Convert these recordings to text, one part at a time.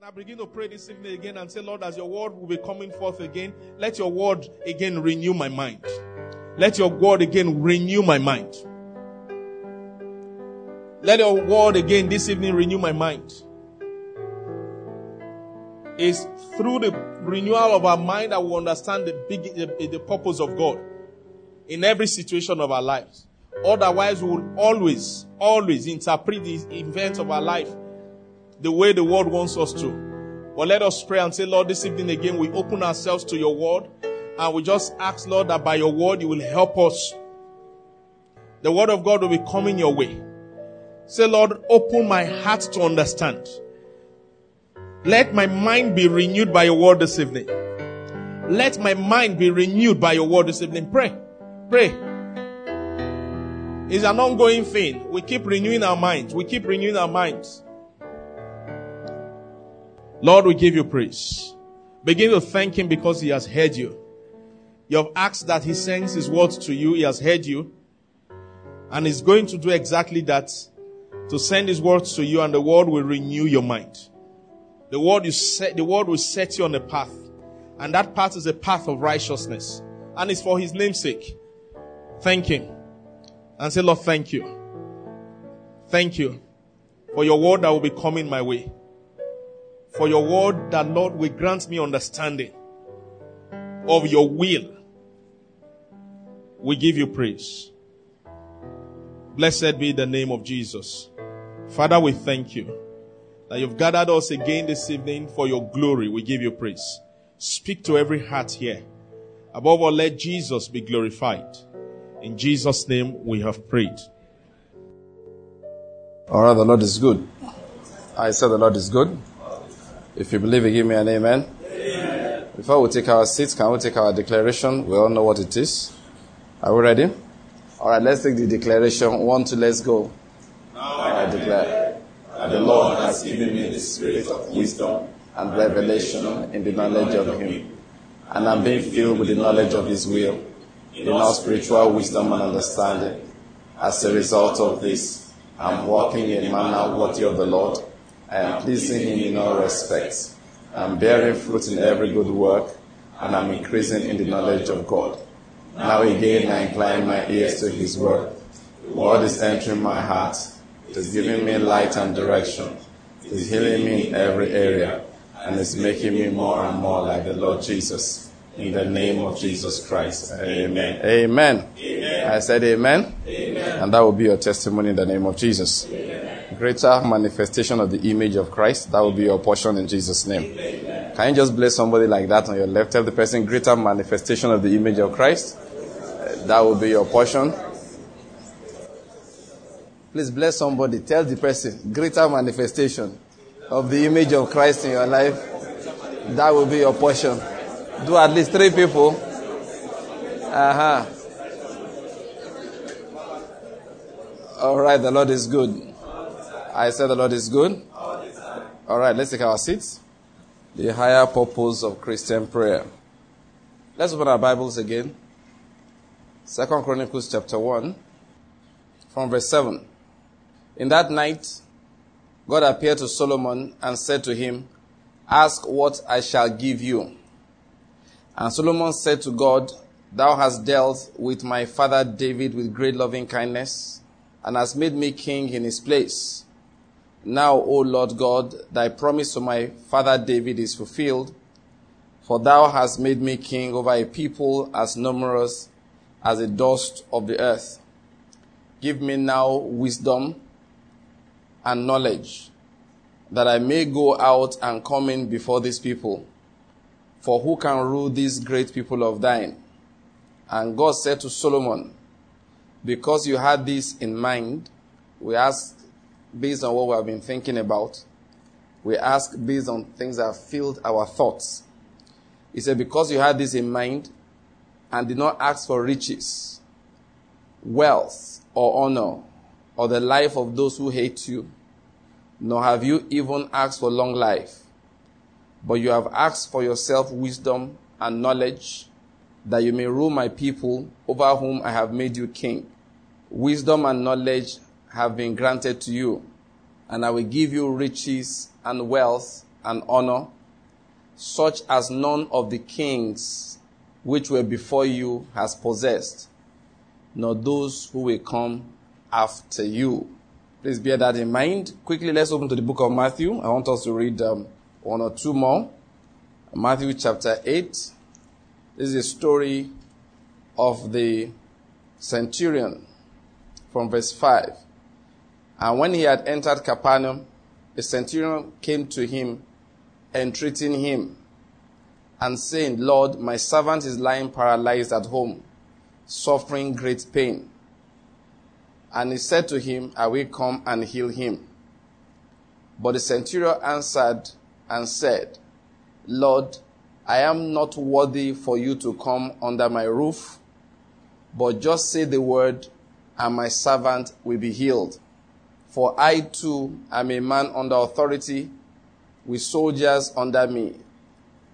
Now begin to pray this evening again and say, Lord, as your word will be coming forth again, let your word again renew my mind. Let your word again renew my mind. Let your word again this evening renew my mind. It's through the renewal of our mind that we understand the big, the, the purpose of God in every situation of our lives. Otherwise, we will always, always interpret the events of our life the way the world wants us to. But let us pray and say, Lord, this evening again, we open ourselves to your word and we just ask, Lord, that by your word you will help us. The word of God will be coming your way. Say, Lord, open my heart to understand. Let my mind be renewed by your word this evening. Let my mind be renewed by your word this evening. Pray. Pray. It's an ongoing thing. We keep renewing our minds. We keep renewing our minds. Lord, we give you praise. Begin to thank him because he has heard you. You have asked that he sends his words to you. He has heard you. And he's going to do exactly that to send his words to you and the word will renew your mind. The word you set, the word will set you on a path. And that path is a path of righteousness. And it's for his name's sake. Thank him. And say, Lord, thank you. Thank you for your word that will be coming my way. For your word that, Lord, will grant me understanding of your will. We give you praise. Blessed be the name of Jesus. Father, we thank you that you've gathered us again this evening for your glory. We give you praise. Speak to every heart here. Above all, let Jesus be glorified. In Jesus' name we have prayed. All right, the Lord is good. I said the Lord is good. If you believe it, give me an amen. amen. Before we take our seats, can we take our declaration? We all know what it is. Are we ready? All right, let's take the declaration. One, two, let's go. Now I declare that the Lord has given me the spirit of wisdom and revelation in the knowledge of Him. And I'm being filled with the knowledge of His will, in all spiritual wisdom and understanding. As a result of this, I'm walking in a manner worthy of the Lord. I am pleasing Him in all respects. I'm bearing fruit in every good work, and I'm increasing in the knowledge of God. Now again, I incline my ears to His word. The word is entering my heart. It is giving me light and direction. It is healing me in every area and is making me more and more like the Lord Jesus. In the name of Jesus Christ. Amen. Amen. amen. I said amen. amen. And that will be your testimony in the name of Jesus. Amen. Greater manifestation of the image of Christ. That will be your portion in Jesus' name. Can you just bless somebody like that on your left? Tell the person greater manifestation of the image of Christ. That will be your portion. Please bless somebody. Tell the person greater manifestation of the image of Christ in your life. That will be your portion. Do at least three people. Uh huh. All right, the Lord is good. I said the Lord is good. All right, let's take our seats. The higher purpose of Christian prayer. Let's open our Bibles again. Second Chronicles chapter 1, from verse 7. In that night, God appeared to Solomon and said to him, Ask what I shall give you. And Solomon said to God, Thou hast dealt with my father David with great loving kindness, and hast made me king in his place. Now, O Lord God, thy promise to my father David is fulfilled, for thou hast made me king over a people as numerous as the dust of the earth. Give me now wisdom and knowledge, that I may go out and come in before these people. For who can rule these great people of thine? And God said to Solomon, Because you had this in mind, we ask based on what we have been thinking about. We ask based on things that have filled our thoughts. He said, Because you had this in mind and did not ask for riches, wealth, or honor, or the life of those who hate you, nor have you even asked for long life, but you have asked for yourself wisdom and knowledge, that you may rule my people over whom I have made you king. Wisdom and knowledge have been granted to you, and I will give you riches and wealth and honor, such as none of the kings which were before you has possessed, nor those who will come after you. Please bear that in mind. Quickly, let's open to the book of Matthew. I want us to read um, one or two more. Matthew chapter 8. This is a story of the centurion from verse 5. And when he had entered Capernaum, a centurion came to him, entreating him, and saying, Lord, my servant is lying paralyzed at home, suffering great pain. And he said to him, I will come and heal him. But the centurion answered and said, Lord, I am not worthy for you to come under my roof, but just say the word, and my servant will be healed. For I too am a man under authority, with soldiers under me.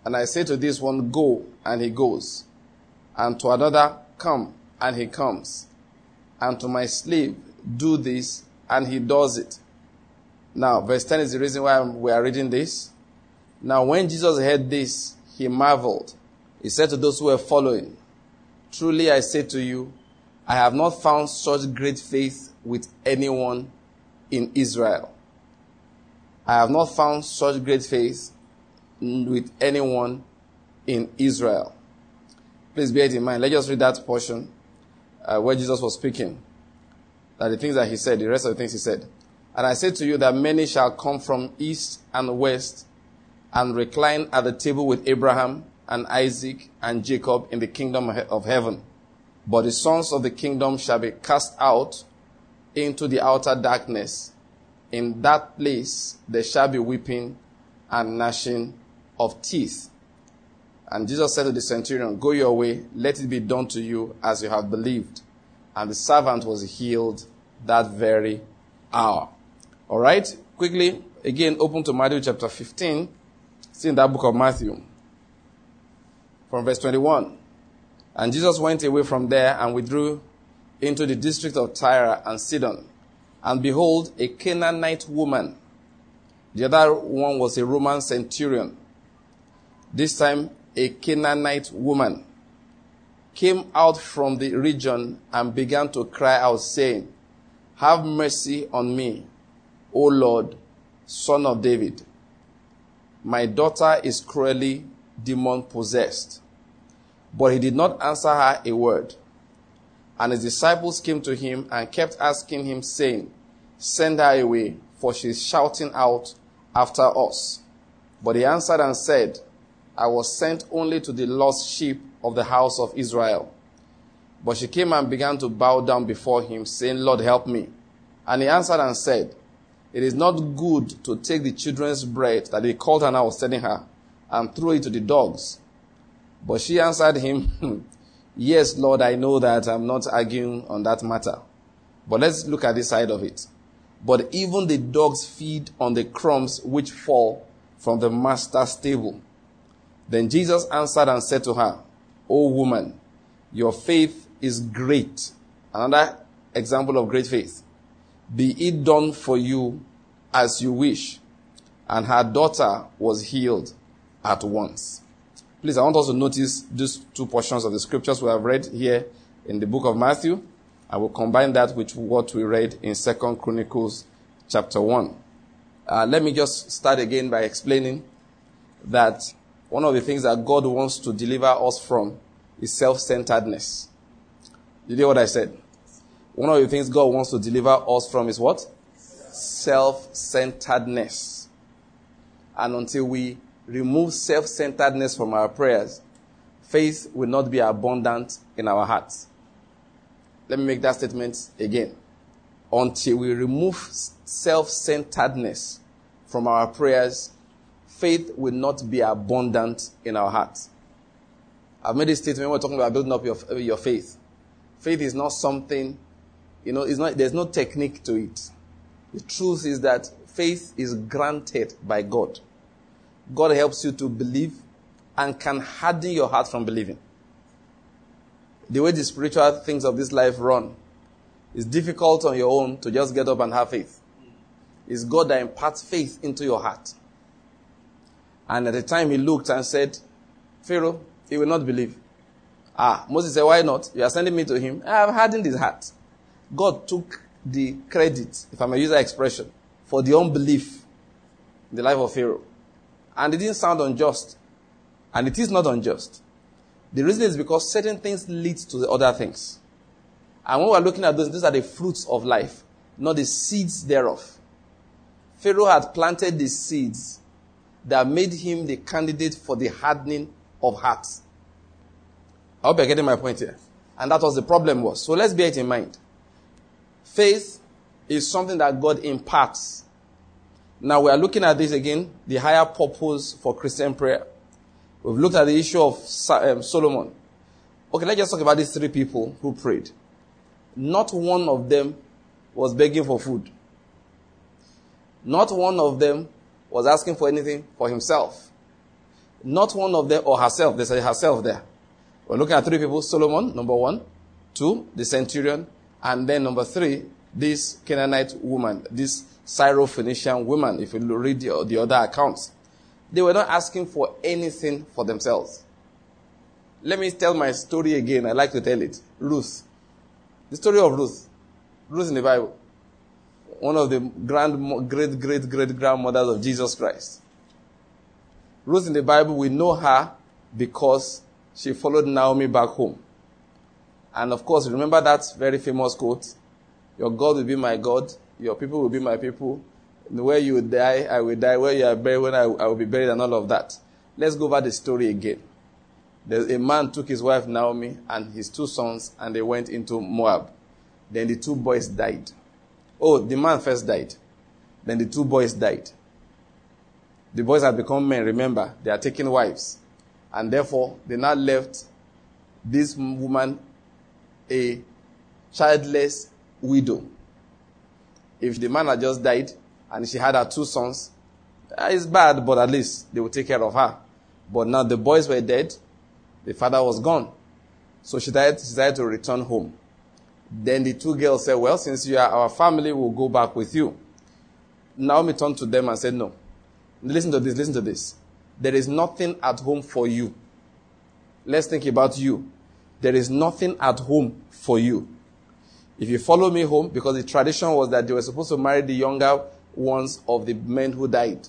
And I say to this one, Go, and he goes. And to another, Come, and he comes. And to my slave, Do this, and he does it. Now, verse 10 is the reason why we are reading this. Now, when Jesus heard this, he marveled. He said to those who were following, Truly I say to you, I have not found such great faith with anyone in Israel. I have not found such great faith with anyone in Israel. Please bear it in mind. Let's just read that portion uh, where Jesus was speaking. That the things that he said, the rest of the things he said. And I say to you that many shall come from east and west and recline at the table with Abraham and Isaac and Jacob in the kingdom of heaven. But the sons of the kingdom shall be cast out into the outer darkness. In that place there shall be weeping and gnashing of teeth. And Jesus said to the centurion, Go your way, let it be done to you as you have believed. And the servant was healed that very hour. All right, quickly, again, open to Matthew chapter 15. See in that book of Matthew, from verse 21. And Jesus went away from there and withdrew into the district of Tyre and Sidon. And behold, a Canaanite woman. The other one was a Roman centurion. This time, a Canaanite woman came out from the region and began to cry out, saying, Have mercy on me, O Lord, son of David. My daughter is cruelly demon possessed. But he did not answer her a word. And his disciples came to him and kept asking him, saying, Send her away, for she is shouting out after us. But he answered and said, I was sent only to the lost sheep of the house of Israel. But she came and began to bow down before him, saying, Lord, help me. And he answered and said, It is not good to take the children's bread that he called her and I was telling her, and throw it to the dogs. But she answered him, hmm, Yes, Lord, I know that I'm not arguing on that matter. But let's look at this side of it. But even the dogs feed on the crumbs which fall from the master's table. Then Jesus answered and said to her, O woman, your faith is great. Another example of great faith. Be it done for you as you wish. And her daughter was healed at once. Please, I want us to notice these two portions of the scriptures we have read here in the book of Matthew. I will combine that with what we read in Second Chronicles chapter 1. Uh, let me just start again by explaining that one of the things that God wants to deliver us from is self-centeredness. You hear what I said? One of the things God wants to deliver us from is what? Self-centeredness. And until we remove self centeredness from our prayers, faith will not be abundant in our hearts. Let me make that statement again. Until we remove self centeredness from our prayers, faith will not be abundant in our hearts. I've made this statement we're talking about building up your, your faith. Faith is not something, you know, it's not, there's no technique to it. The truth is that faith is granted by God. God helps you to believe and can harden your heart from believing. The way the spiritual things of this life run, it's difficult on your own to just get up and have faith. It's God that imparts faith into your heart. And at the time he looked and said, Pharaoh, he will not believe. Ah, Moses said, why not? You are sending me to him. I have hardened his heart. God took the credit, if I may use that expression, for the unbelief in the life of Pharaoh. And it didn't sound unjust. And it is not unjust. The reason is because certain things lead to the other things. And when we're looking at those, these are the fruits of life, not the seeds thereof. Pharaoh had planted the seeds that made him the candidate for the hardening of hearts. I hope you're getting my point here. And that was the problem was. So let's bear it in mind. Faith is something that God imparts. Now we are looking at this again, the higher purpose for Christian prayer. We've looked at the issue of um, Solomon. Okay, let's just talk about these three people who prayed. Not one of them was begging for food. Not one of them was asking for anything for himself. Not one of them, or herself, they say herself there. We're looking at three people Solomon, number one, two, the centurion, and then number three, this Canaanite woman, this Syrophoenician women, if you read the, the other accounts. They were not asking for anything for themselves. Let me tell my story again. I like to tell it. Ruth. The story of Ruth. Ruth in the Bible. One of the grand, great, great, great grandmothers of Jesus Christ. Ruth in the Bible, we know her because she followed Naomi back home. And of course, remember that very famous quote Your God will be my God, your people will be my people. Where you die, I will die. Where you are buried, when I, I will be buried, and all of that. Let's go over the story again. There's a man took his wife Naomi and his two sons, and they went into Moab. Then the two boys died. Oh, the man first died. Then the two boys died. The boys had become men, remember, they are taking wives. And therefore, they now left this woman a childless widow. If the man had just died and she had her two sons, uh, it's bad, but at least they will take care of her. But now the boys were dead, the father was gone. So she decided, she decided to return home. Then the two girls said, Well, since you are our family, we'll go back with you. Naomi turned to them and said, No. Listen to this, listen to this. There is nothing at home for you. Let's think about you. There is nothing at home for you. If you follow me home, because the tradition was that they were supposed to marry the younger ones of the men who died.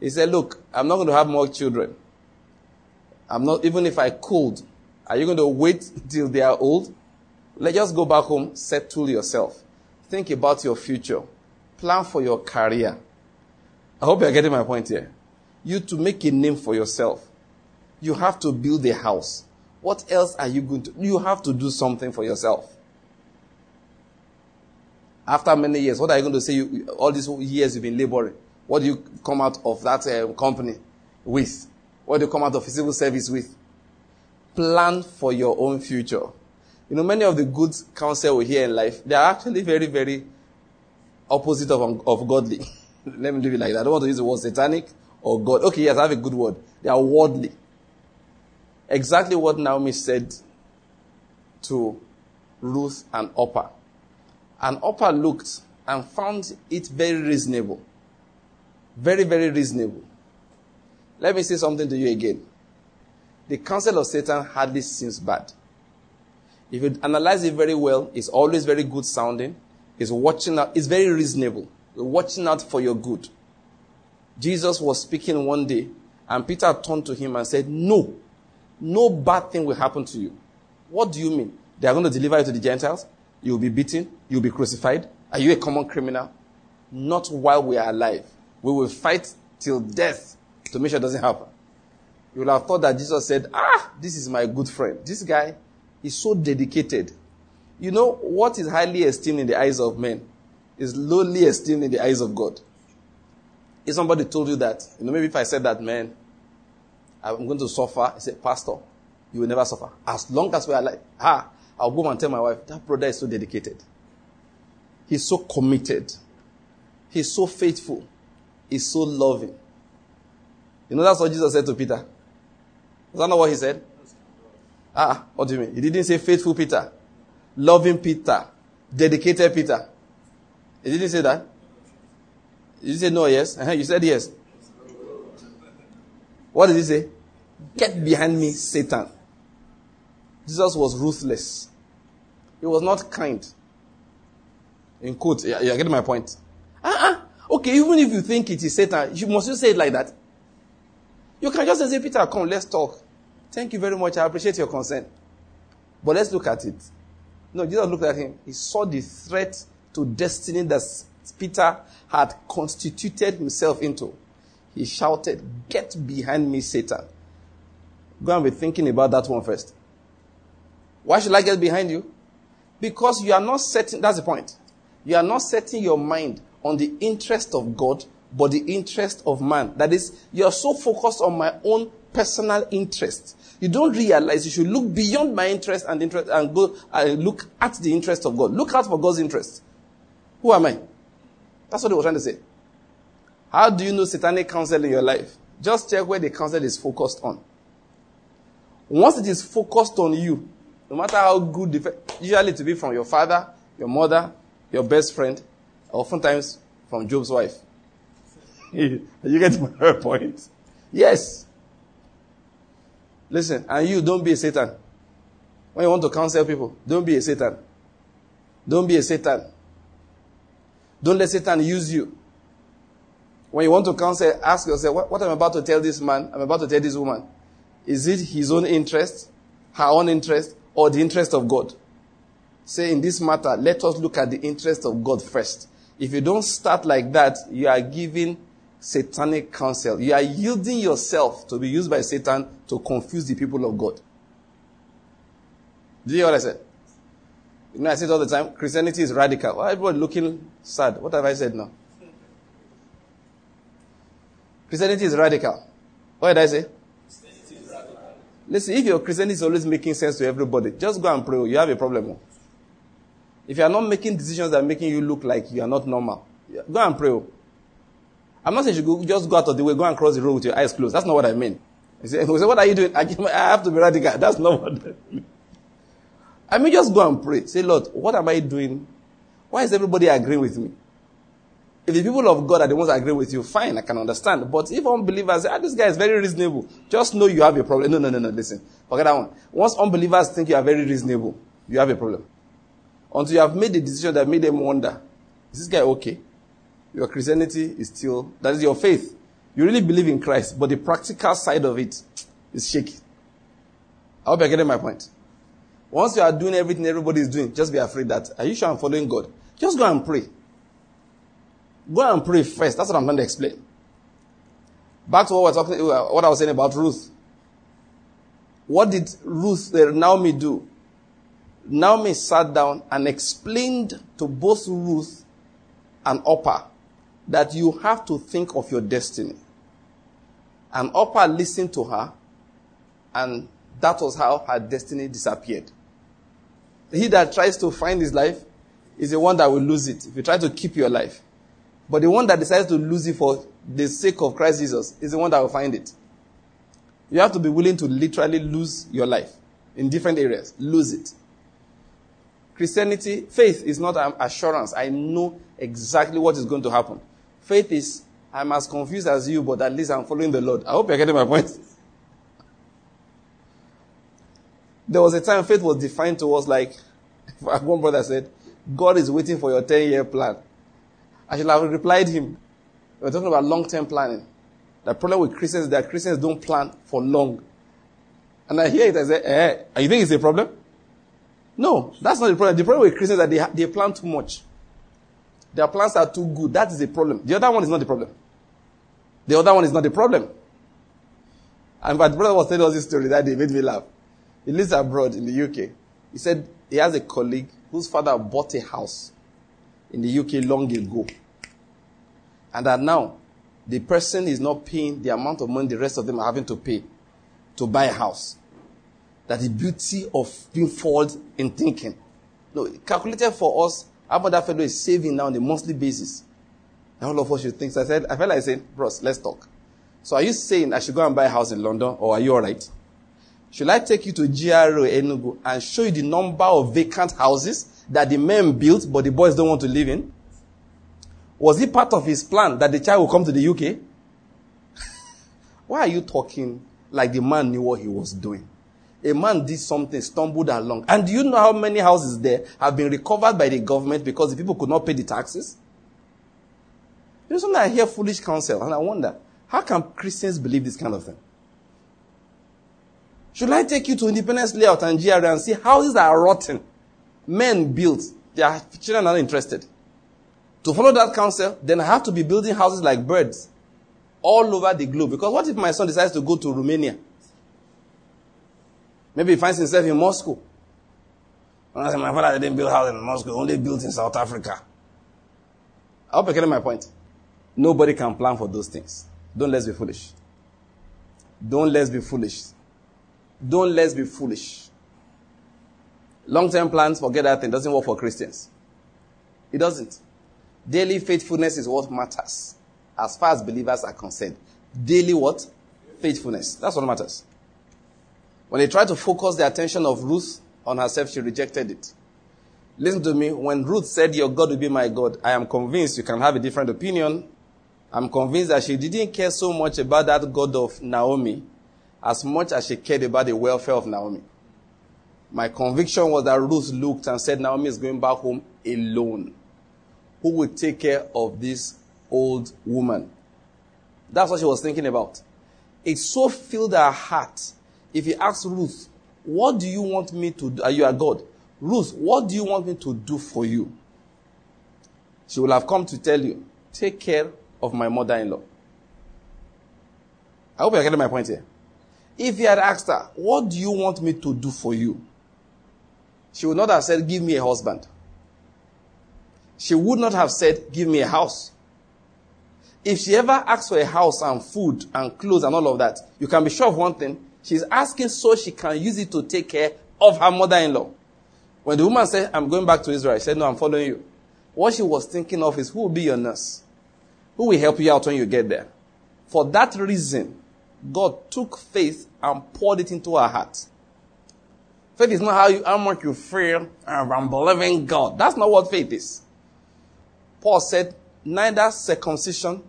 He said, Look, I'm not going to have more children. I'm not, even if I could, are you going to wait till they are old? Let's just go back home, settle yourself. Think about your future. Plan for your career. I hope you're getting my point here. You to make a name for yourself. You have to build a house. What else are you going to? You have to do something for yourself. After many years, what are you going to say? You, all these years you've been laboring. What do you come out of that uh, company with? What do you come out of civil service with? Plan for your own future. You know, many of the good counsel we hear in life, they are actually very, very opposite of, of godly. Let me leave it like that. I don't want to use the word satanic or God. Okay, yes, I have a good word. They are worldly. Exactly what Naomi said to Ruth and Orpah. And Orpah looked and found it very reasonable. Very, very reasonable. Let me say something to you again. The counsel of Satan hardly seems bad. If you analyze it very well, it's always very good sounding. It's watching out. It's very reasonable. Watching out for your good. Jesus was speaking one day, and Peter turned to him and said, No, no bad thing will happen to you. What do you mean? They are going to deliver you to the Gentiles? You will be beaten? You will be crucified? Are you a common criminal? Not while we are alive. We will fight till death to make sure it doesn't happen. You will have thought that Jesus said, Ah, this is my good friend. This guy is so dedicated. You know, what is highly esteemed in the eyes of men is lowly esteemed in the eyes of God. If somebody told you that, you know, maybe if I said that, man, I'm going to suffer, I said, Pastor, you will never suffer. As long as we are alive, ah, I'll go and tell my wife, that brother is so dedicated. He's so committed. He's so faithful. He's so loving. You know, that's what Jesus said to Peter. Is that not what he said? Ah, what do you mean? He didn't say faithful Peter, loving Peter, dedicated Peter. He didn't say that. You said no, yes. Uh-huh. You said yes. What did he say? Get behind me, Satan. Jesus was ruthless. He was not kind. In quotes, you're getting my point. Uh-uh. Okay, even if you think it is Satan, you must just say it like that. You can just say, Peter, come, let's talk. Thank you very much. I appreciate your concern. But let's look at it. No, Jesus looked at him. He saw the threat to destiny that Peter had constituted himself into. He shouted, Get behind me, Satan. Go and be thinking about that one first. Why should I get behind you? Because you are not setting, that's the point. You are not setting your mind on the interest of God, but the interest of man. That is, you are so focused on my own personal interest. You don't realize you should look beyond my interest and interest and go and look at the interest of God. Look out for God's interest. Who am I? That's what he was trying to say. How do you know satanic counsel in your life? Just check where the counsel is focused on. Once it is focused on you, no matter how good, the, usually to be from your father, your mother, your best friend, oftentimes from Job's wife. you get my point? Yes. Listen, and you don't be a Satan. When you want to counsel people, don't be a Satan. Don't be a Satan. Don't let Satan use you. When you want to counsel, ask yourself, what, what I'm about to tell this man, I'm about to tell this woman, is it his own interest, her own interest, or the interest of God? Say, in this matter, let us look at the interest of God first. If you don't start like that, you are giving satanic counsel. You are yielding yourself to be used by Satan to confuse the people of God. Do you hear what I said? You know, I say it all the time Christianity is radical. Why everybody looking sad? What have I said now? Christianity is radical. What did I say? Listen, if your Christianity is always making sense to everybody, just go and pray. You have a problem. Oh. If you are not making decisions that are making you look like you are not normal, go and pray. Oh. I'm not saying you go, just go out of the way, go and cross the road with your eyes closed. That's not what I mean. You say, what are you doing? I, have to be radical. That's not what I mean. I mean, just go and pray. Say, Lord, what am I doing? Why is everybody agreeing with me? If the people of God are the ones agree with you, fine, I can understand. But if unbelievers say, ah, this guy is very reasonable, just know you have a problem. No, no, no, no, listen. Forget that one. Once unbelievers think you are very reasonable, you have a problem. Until you have made the decision that made them wonder, is this guy okay? Your Christianity is still, that is your faith. You really believe in Christ, but the practical side of it is shaky. I hope you're getting my point. Once you are doing everything everybody is doing, just be afraid that, are you sure I'm following God? Just go and pray. Go and pray first. That's what I'm trying to explain. Back to what, we're talking, what I was saying about Ruth. What did Ruth, uh, Naomi do? Naomi sat down and explained to both Ruth and Orpah that you have to think of your destiny. And Orpah listened to her, and that was how her destiny disappeared. He that tries to find his life is the one that will lose it if you try to keep your life. But the one that decides to lose it for the sake of Christ Jesus is the one that will find it. You have to be willing to literally lose your life in different areas. Lose it. Christianity, faith is not an assurance. I know exactly what is going to happen. Faith is, I'm as confused as you, but at least I'm following the Lord. I hope you're getting my point. There was a time faith was defined to us like, one brother said, God is waiting for your 10 year plan. I should have replied him. We're talking about long term planning. The problem with Christians is that Christians don't plan for long. And I hear it, I say, eh, you think it's a problem? No, that's not the problem. The problem with Christians is that they, they plan too much. Their plans are too good. That is the problem. The other one is not the problem. The other one is not the problem. And my brother was telling us this story that day, made me laugh. He lives abroad in the UK. He said he has a colleague whose father bought a house in the UK long ago. And that now the person is not paying the amount of money the rest of them are having to pay to buy a house. That the beauty of being forward in thinking. No, calculated for us, how much that fellow is saving now on a monthly basis. And all of us should think. So I said, I felt like saying, bros, let's talk. So are you saying I should go and buy a house in London or are you alright? Should I take you to GRA Enugu and show you the number of vacant houses that the men built, but the boys don't want to live in? Was it part of his plan that the child will come to the UK? Why are you talking like the man knew what he was doing? A man did something, stumbled along. And do you know how many houses there have been recovered by the government because the people could not pay the taxes? You know, sometimes I hear foolish counsel and I wonder, how can Christians believe this kind of thing? Should I take you to Independence Layout and GRA and see houses that are rotten? Men build. Their children are not interested. To follow that counsel, then I have to be building houses like birds all over the globe. Because what if my son decides to go to Romania? Maybe he finds himself in Moscow. And I say, my father didn't build house in Moscow, only built in South Africa. I hope you're getting my point. Nobody can plan for those things. Don't let's be foolish. Don't let's be foolish. Don't let's be foolish. Long term plans, forget that thing. Doesn't work for Christians. It doesn't. Daily faithfulness is what matters as far as believers are concerned. Daily what? Faithfulness. That's what matters. When they tried to focus the attention of Ruth on herself, she rejected it. Listen to me. When Ruth said, Your God will be my God, I am convinced you can have a different opinion. I'm convinced that she didn't care so much about that God of Naomi as much as she cared about the welfare of Naomi. My conviction was that Ruth looked and said, Naomi is going back home alone. Who will take care of this old woman? That's what she was thinking about. It so filled her heart if you ask Ruth, what do you want me to do? Are you a God? Ruth, what do you want me to do for you? She will have come to tell you, take care of my mother-in-law. I hope you're getting my point here. If you had asked her, what do you want me to do for you? She would not have said, give me a husband. She would not have said, give me a house. If she ever asks for a house and food and clothes and all of that, you can be sure of one thing. She's asking so she can use it to take care of her mother-in-law. When the woman said, I'm going back to Israel, she said, no, I'm following you. What she was thinking of is, who will be your nurse? Who will help you out when you get there? For that reason, God took faith and poured it into her heart. Faith is not how, you, how much you feel I'm believing God. That's not what faith is. Paul said, neither circumcision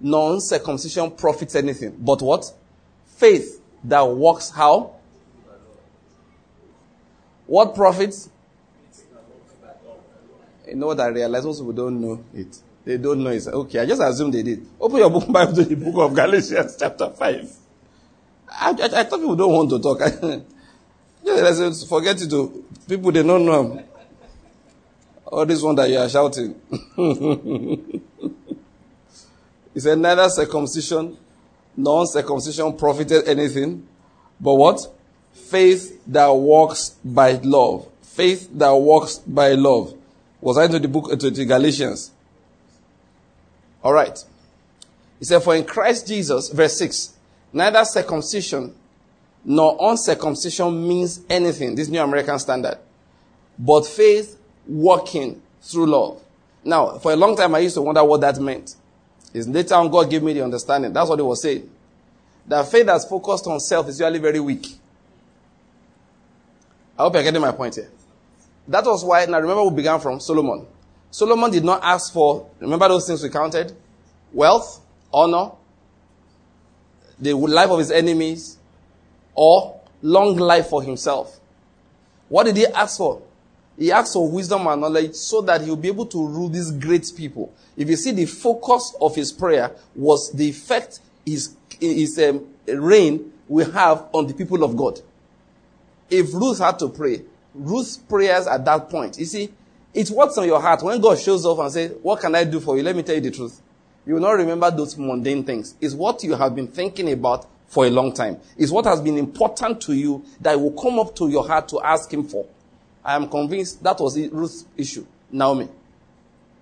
nor uncircumcision profits anything. But what? Faith that works how? What profits? You know what I realize? Most people don't know it. They don't know it. Okay, I just assume they did. Open your book Bible to the book of Galatians chapter 5. I, I, I thought people don't want to talk. just forget it to people they don't know. All this one that you are shouting. he said, neither circumcision non-circumcision profited anything, but what? Faith that works by love. Faith that works by love. Was I into the book, into the Galatians? Alright. He said, for in Christ Jesus, verse 6, neither circumcision nor uncircumcision means anything. This New American Standard. But faith working through love. Now, for a long time I used to wonder what that meant. It's later on God gave me the understanding. That's what he was saying. That faith that's focused on self is usually very weak. I hope you're getting my point here. That was why, now remember we began from Solomon. Solomon did not ask for, remember those things we counted? Wealth, honor, the life of his enemies, or long life for himself. What did he ask for? He asked for wisdom and knowledge so that he will be able to rule these great people. If you see the focus of his prayer was the effect his, his um, reign will have on the people of God. If Ruth had to pray, Ruth's prayers at that point, you see, it's what's on your heart. When God shows up and says, what can I do for you? Let me tell you the truth. You will not remember those mundane things. It's what you have been thinking about for a long time. It's what has been important to you that will come up to your heart to ask him for. I am convinced that was Ruth's issue. Naomi.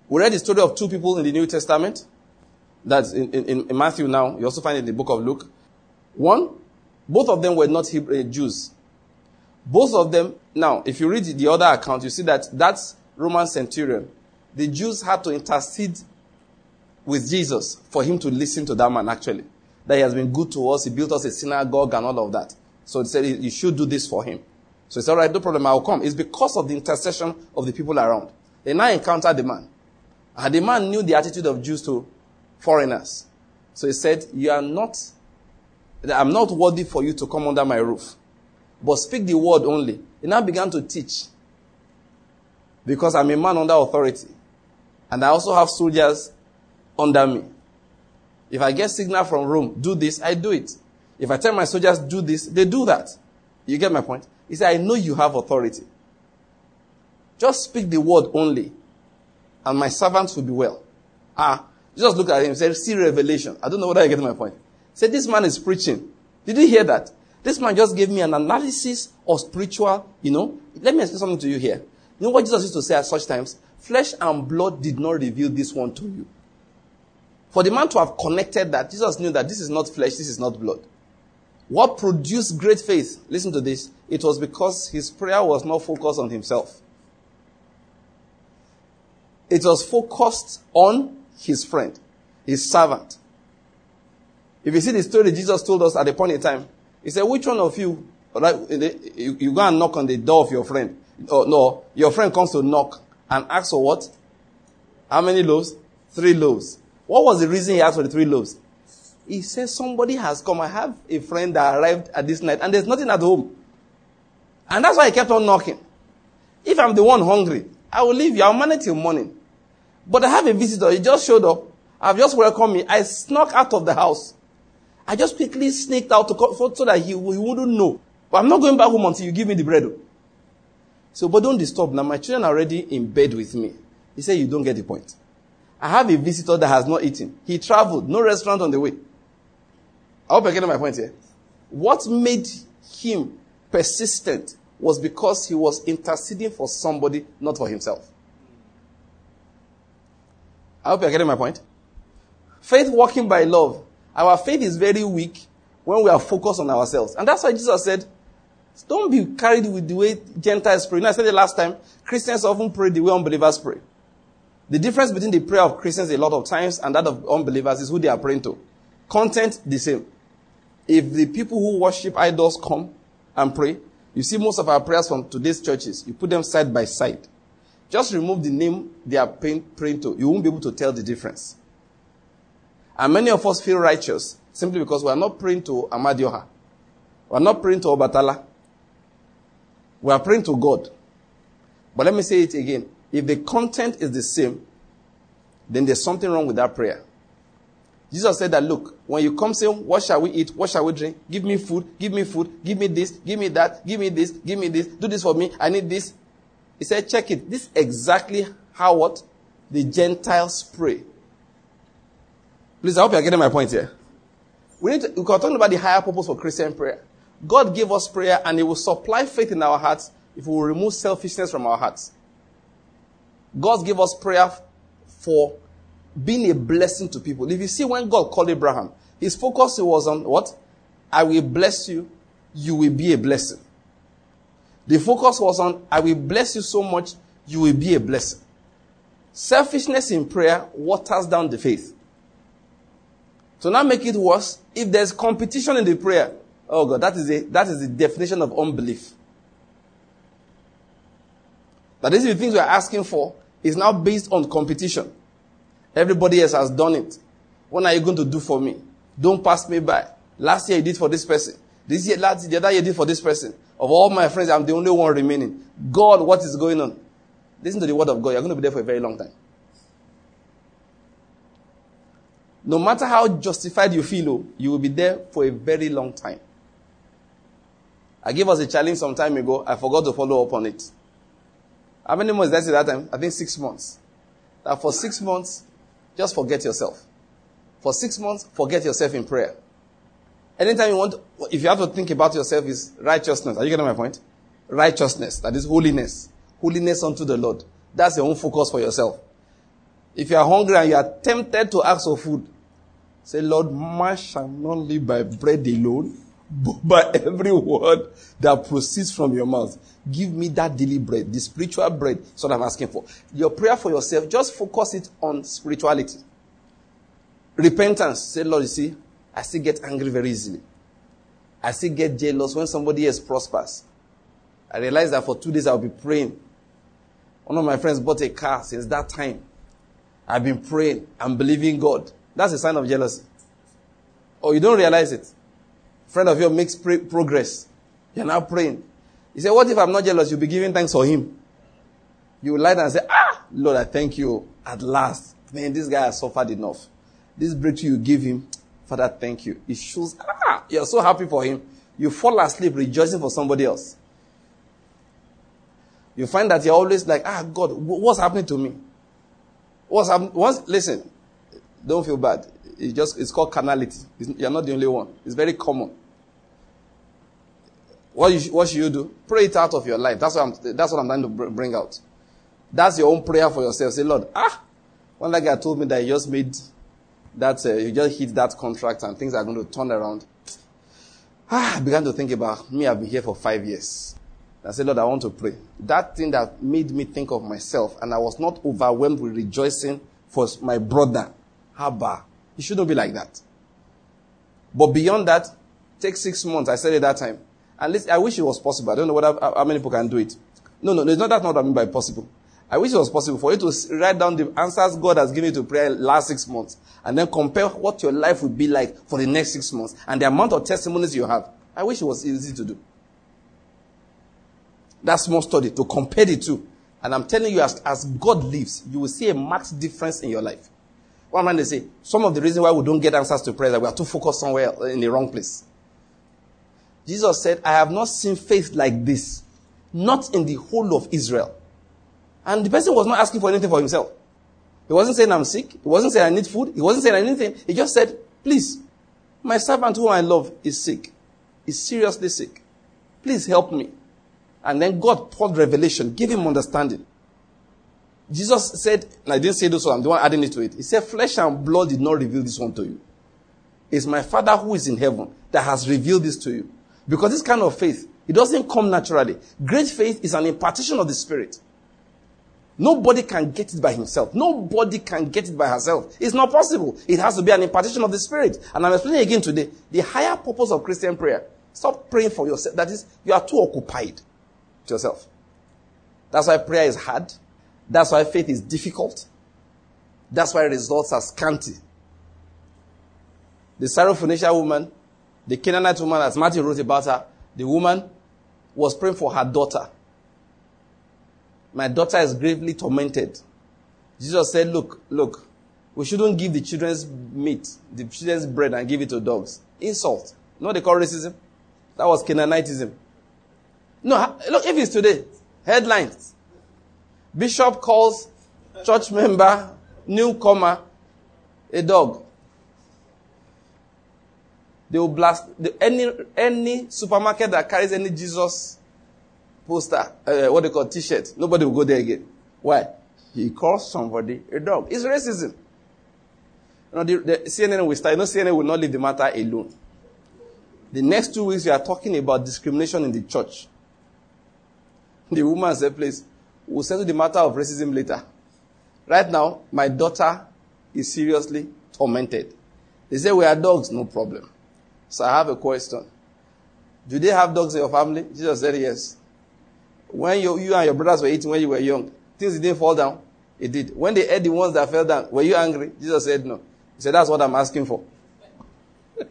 We read the story of two people in the New Testament. That's in, in, in Matthew now. You also find it in the book of Luke. One, both of them were not Hebrew, uh, Jews. Both of them, now, if you read the other account, you see that that's Roman centurion. The Jews had to intercede with Jesus for him to listen to that man, actually. That he has been good to us. He built us a synagogue and all of that. So he said, you should do this for him. So it's all right, no problem, I'll come. It's because of the intercession of the people around. They now encountered the man. And the man knew the attitude of Jews to foreigners. So he said, You are not I'm not worthy for you to come under my roof. But speak the word only. He now began to teach. Because I'm a man under authority. And I also have soldiers under me. If I get signal from Rome, do this, I do it. If I tell my soldiers do this, they do that. You get my point? He said, I know you have authority. Just speak the word only, and my servants will be well. Ah, just look at him said, see revelation. I don't know whether you get my point. Say, this man is preaching. Did you hear that? This man just gave me an analysis of spiritual, you know. Let me explain something to you here. You know what Jesus used to say at such times? Flesh and blood did not reveal this one to you. For the man to have connected that, Jesus knew that this is not flesh, this is not blood. What produced great faith? Listen to this. It was because his prayer was not focused on himself. It was focused on his friend, his servant. If you see the story Jesus told us at a point in time, he said, which one of you, right, you, you go and knock on the door of your friend. Oh, no, your friend comes to knock and asks for what? How many loaves? Three loaves. What was the reason he asked for the three loaves? He says, somebody has come. I have a friend that arrived at this night and there's nothing at home. And that's why I kept on knocking. If I'm the one hungry, I will leave you. I'll manage till morning. But I have a visitor. He just showed up. I've just welcomed me. I snuck out of the house. I just quickly sneaked out to, so that he, he wouldn't know. But I'm not going back home until you give me the bread. Oh. So, but don't disturb. Now my children are already in bed with me. He said, you don't get the point. I have a visitor that has not eaten. He traveled. No restaurant on the way. I hope I get my point here. What made him persistent was because he was interceding for somebody, not for himself. I hope you're getting my point. Faith walking by love. Our faith is very weak when we are focused on ourselves. And that's why Jesus said, don't be carried with the way Gentiles pray. You know, I said it last time, Christians often pray the way unbelievers pray. The difference between the prayer of Christians a lot of times and that of unbelievers is who they are praying to. Content, the same. If the people who worship idols come and pray, you see most of our prayers from today's churches, you put them side by side. Just remove the name they are praying to. You won't be able to tell the difference. And many of us feel righteous simply because we are not praying to Amadioha. We are not praying to Obatala. We are praying to God. But let me say it again. If the content is the same, then there's something wrong with that prayer. Jesus said that, look, when you come saying, what shall we eat? What shall we drink? Give me food. Give me food. Give me this. Give me that. Give me this. Give me this. Do this for me. I need this. He said, check it. This is exactly how what? The Gentiles pray. Please, I hope you're getting my point here. We need to, we are talking about the higher purpose for Christian prayer. God gave us prayer and He will supply faith in our hearts if we will remove selfishness from our hearts. God gave us prayer for being a blessing to people. If you see when God called Abraham, his focus was on what? I will bless you, you will be a blessing. The focus was on, I will bless you so much, you will be a blessing. Selfishness in prayer waters down the faith. To not make it worse, if there's competition in the prayer, oh God, that is, a, that is the definition of unbelief. That is the things we're asking for is now based on competition. Everybody else has done it. What are you going to do for me? Don't pass me by. Last year you did for this person. This year, last the other year did for this person. Of all my friends, I'm the only one remaining. God, what is going on? Listen to the word of God. You're going to be there for a very long time. No matter how justified you feel, oh, you will be there for a very long time. I gave us a challenge some time ago. I forgot to follow up on it. How many months did I say that time? I think six months. That for six months, just forget yourself. For six months, forget yourself in prayer. Anytime you want, if you have to think about yourself, is righteousness. Are you getting my point? Righteousness. That is holiness. Holiness unto the Lord. That's your own focus for yourself. If you are hungry and you are tempted to ask for food, say, Lord, man shall not live by bread alone, but by every word that proceeds from your mouth. Give me that daily bread, the spiritual bread. That's what I'm asking for. Your prayer for yourself, just focus it on spirituality. Repentance. Say, Lord, you see, I still get angry very easily. I still get jealous when somebody else prospers. I realize that for two days I'll be praying. One of my friends bought a car since that time. I've been praying and believing God. That's a sign of jealousy. Or you don't realize it. Friend of yours makes pray- progress. You're now praying. He said, What if I'm not jealous? You'll be giving thanks for him. You will lie down and say, Ah, Lord, I thank you. At last, man, this guy has suffered enough. This breakthrough you give him, Father, thank you. It shows, ah, you're so happy for him. You fall asleep rejoicing for somebody else. You find that you're always like, ah, God, what's happening to me? What's happening? Listen, don't feel bad. It's just, it's called carnality. It's, you're not the only one. It's very common. What, you, what should you do? Pray it out of your life. That's what I'm, that's what I'm trying to bring out. That's your own prayer for yourself. Say, Lord, ah, one that guy told me that he just made that, uh, you just hit that contract and things are going to turn around. Ah, I began to think about me. I've been here for five years. I said, Lord, I want to pray. That thing that made me think of myself and I was not overwhelmed with rejoicing for my brother. Haba. It shouldn't be like that. But beyond that, take six months. I said it that time. And listen, I wish it was possible. I don't know what, how many people can do it. No, no, it's not that's not what I mean by possible. I wish it was possible for you to write down the answers God has given you to prayer last six months and then compare what your life would be like for the next six months and the amount of testimonies you have. I wish it was easy to do. That small study to compare the two. And I'm telling you, as, as God lives, you will see a marked difference in your life. One man they say, some of the reason why we don't get answers to prayer that we are too focused somewhere in the wrong place. Jesus said, I have not seen faith like this, not in the whole of Israel. And the person was not asking for anything for himself. He wasn't saying I'm sick. He wasn't saying I need food. He wasn't saying anything. He just said, please, my servant whom I love is sick. Is seriously sick. Please help me. And then God poured revelation, give him understanding. Jesus said, and I didn't say this, so I'm the one adding it to it. He said, flesh and blood did not reveal this one to you. It's my Father who is in heaven that has revealed this to you. Because this kind of faith, it doesn't come naturally. Great faith is an impartation of the Spirit. Nobody can get it by himself. Nobody can get it by herself. It's not possible. It has to be an impartation of the Spirit. And I'm explaining again today the higher purpose of Christian prayer. Stop praying for yourself. That is, you are too occupied with yourself. That's why prayer is hard. That's why faith is difficult. That's why results are scanty. The Syrophoenician woman, the Canaanite woman, as Matthew wrote about her, the woman was praying for her daughter. My daughter is gravely tormented. Jesus said, Look, look, we shouldn't give the children's meat, the children's bread, and give it to dogs. Insult. You know they call racism? That was Canaanitism. No, look, if it's today, headlines. Bishop calls church member, newcomer, a dog. They will blast the, any any supermarket that carries any Jesus poster, uh, what they call T-shirt. Nobody will go there again. Why? He calls somebody a dog. It's racism. You know, the, the CNN will start. You know, CNN will not leave the matter alone. The next two weeks, we are talking about discrimination in the church. The woman said, please, we'll settle the matter of racism later. Right now, my daughter is seriously tormented. They say we are dogs, no problem. So I have a question. Do they have dogs in your family? Jesus said yes. When you, you and your brothers were eating when you were young, things didn't fall down. It did. When they ate the ones that fell down, were you angry? Jesus said no. He said, that's what I'm asking for.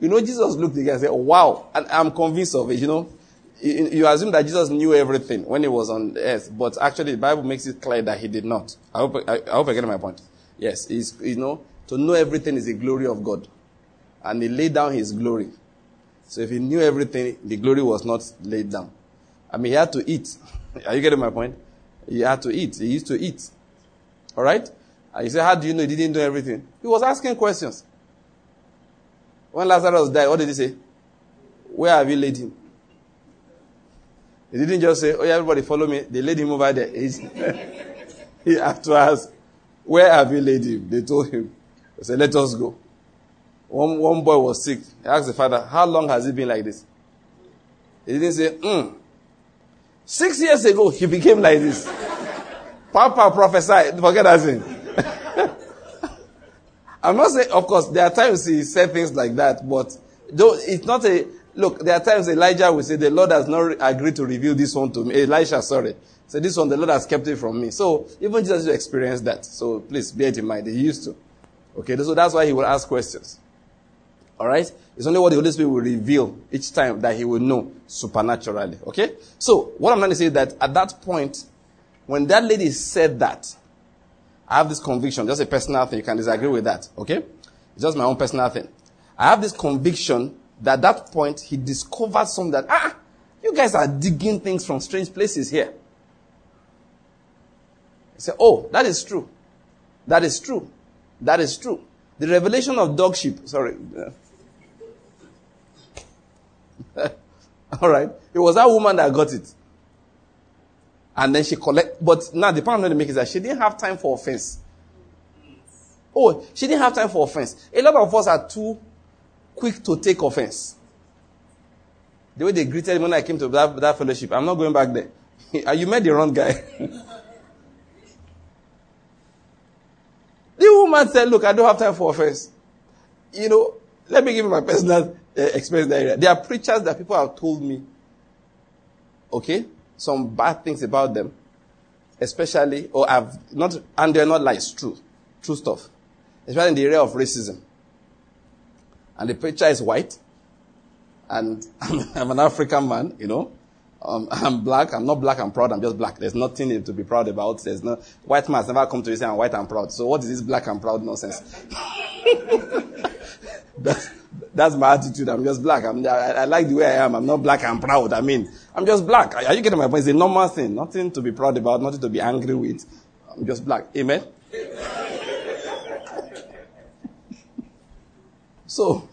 you know, Jesus looked at again and said, wow. And I'm convinced of it, you know. You, assume that Jesus knew everything when he was on earth, but actually the Bible makes it clear that he did not. I hope I, I hope I get my point. Yes, he's, you know, to know everything is the glory of God. And he laid down his glory. So if he knew everything, the glory was not laid down. I mean, he had to eat. Are you getting my point? He had to eat. He used to eat. All right? And you say, how do you know he didn't do everything? He was asking questions. When Lazarus died, what did he say? Where have you laid him? He didn't just say, oh yeah, everybody follow me. They laid him over there. he had to ask, where have you laid him? They told him. They said, let us go. One, one boy was sick. He asked the father, how long has he been like this? He didn't say, hmm. Six years ago, he became like this. Papa prophesied. Forget that thing. I'm not saying, of course, there are times he said things like that, but though it's not a, look, there are times Elijah will say, the Lord has not agreed to reveal this one to me. Elisha, sorry. So this one, the Lord has kept it from me. So even Jesus experienced that. So please bear it in mind. He used to. Okay, so that's why he will ask questions. Alright? It's only what the Holy Spirit will reveal each time that he will know supernaturally. Okay? So, what I'm trying to say is that at that point, when that lady said that, I have this conviction, just a personal thing, you can disagree with that. Okay? It's just my own personal thing. I have this conviction that at that point he discovered something that, ah, you guys are digging things from strange places here. He said, oh, that is true. That is true. That is true. The revelation of dog sheep, sorry. All right. It was that woman that got it. And then she collect, but now the point I'm going to make is that she didn't have time for offense. Oh, she didn't have time for offense. A lot of us are too quick to take offense. The way they greeted me when I came to that, that fellowship, I'm not going back there. you met the wrong guy. the woman said, Look, I don't have time for offense. You know, let me give you my personal uh, experience area. There are preachers that people have told me, okay, some bad things about them, especially, or I've not, and they're not lies, true, true stuff, especially in the area of racism. And the preacher is white, and I'm, I'm an African man, you know. Um, I'm black. I'm not black. I'm proud. I'm just black. There's nothing to be proud about. There's no white man has never come to you say I'm white and proud. So what is this black and proud nonsense? that's, that's my attitude. I'm just black. I'm, I, I, like the way I am. I'm not black and proud. I mean, I'm just black. Are you getting my point? It's a normal thing. Nothing to be proud about. Nothing to be angry with. I'm just black. Amen. So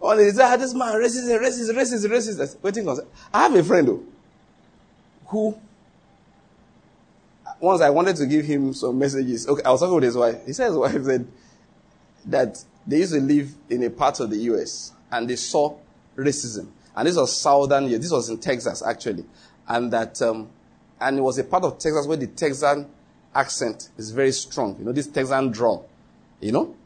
Oh, they say, ah, this man racist, racist, racist, racist. Waiting on. I have a friend though, who once I wanted to give him some messages. Okay, I was talking with his wife. He said his wife said that they used to live in a part of the US and they saw racism. And this was southern, this was in Texas actually. And that, um, and it was a part of Texas where the Texan accent is very strong. You know, this Texan drawl. You know?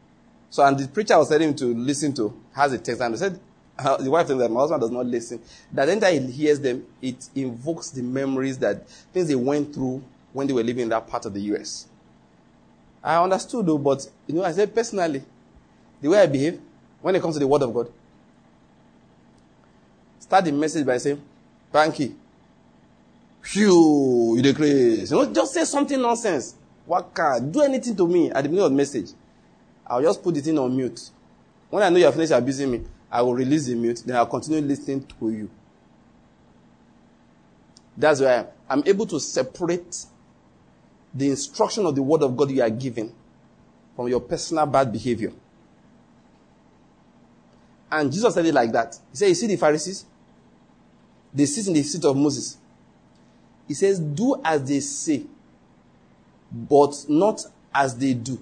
So, and the preacher was telling him to listen to, has a text, and he said, uh, the wife said that my husband does not listen. That anytime he hears them, it invokes the memories that things they went through when they were living in that part of the US. I understood though, but you know, I said personally, the way I behave when it comes to the word of God, start the message by saying, Banky, phew, you declare, you know, just say something nonsense. What can do anything to me at the beginning of the message. I'll just put the thing on mute. When I know you're finished abusing me, I will release the mute, then I'll continue listening to you. That's why I'm able to separate the instruction of the word of God you are giving from your personal bad behavior. And Jesus said it like that. He said, You see the Pharisees? They sit in the seat of Moses. He says, Do as they say, but not as they do.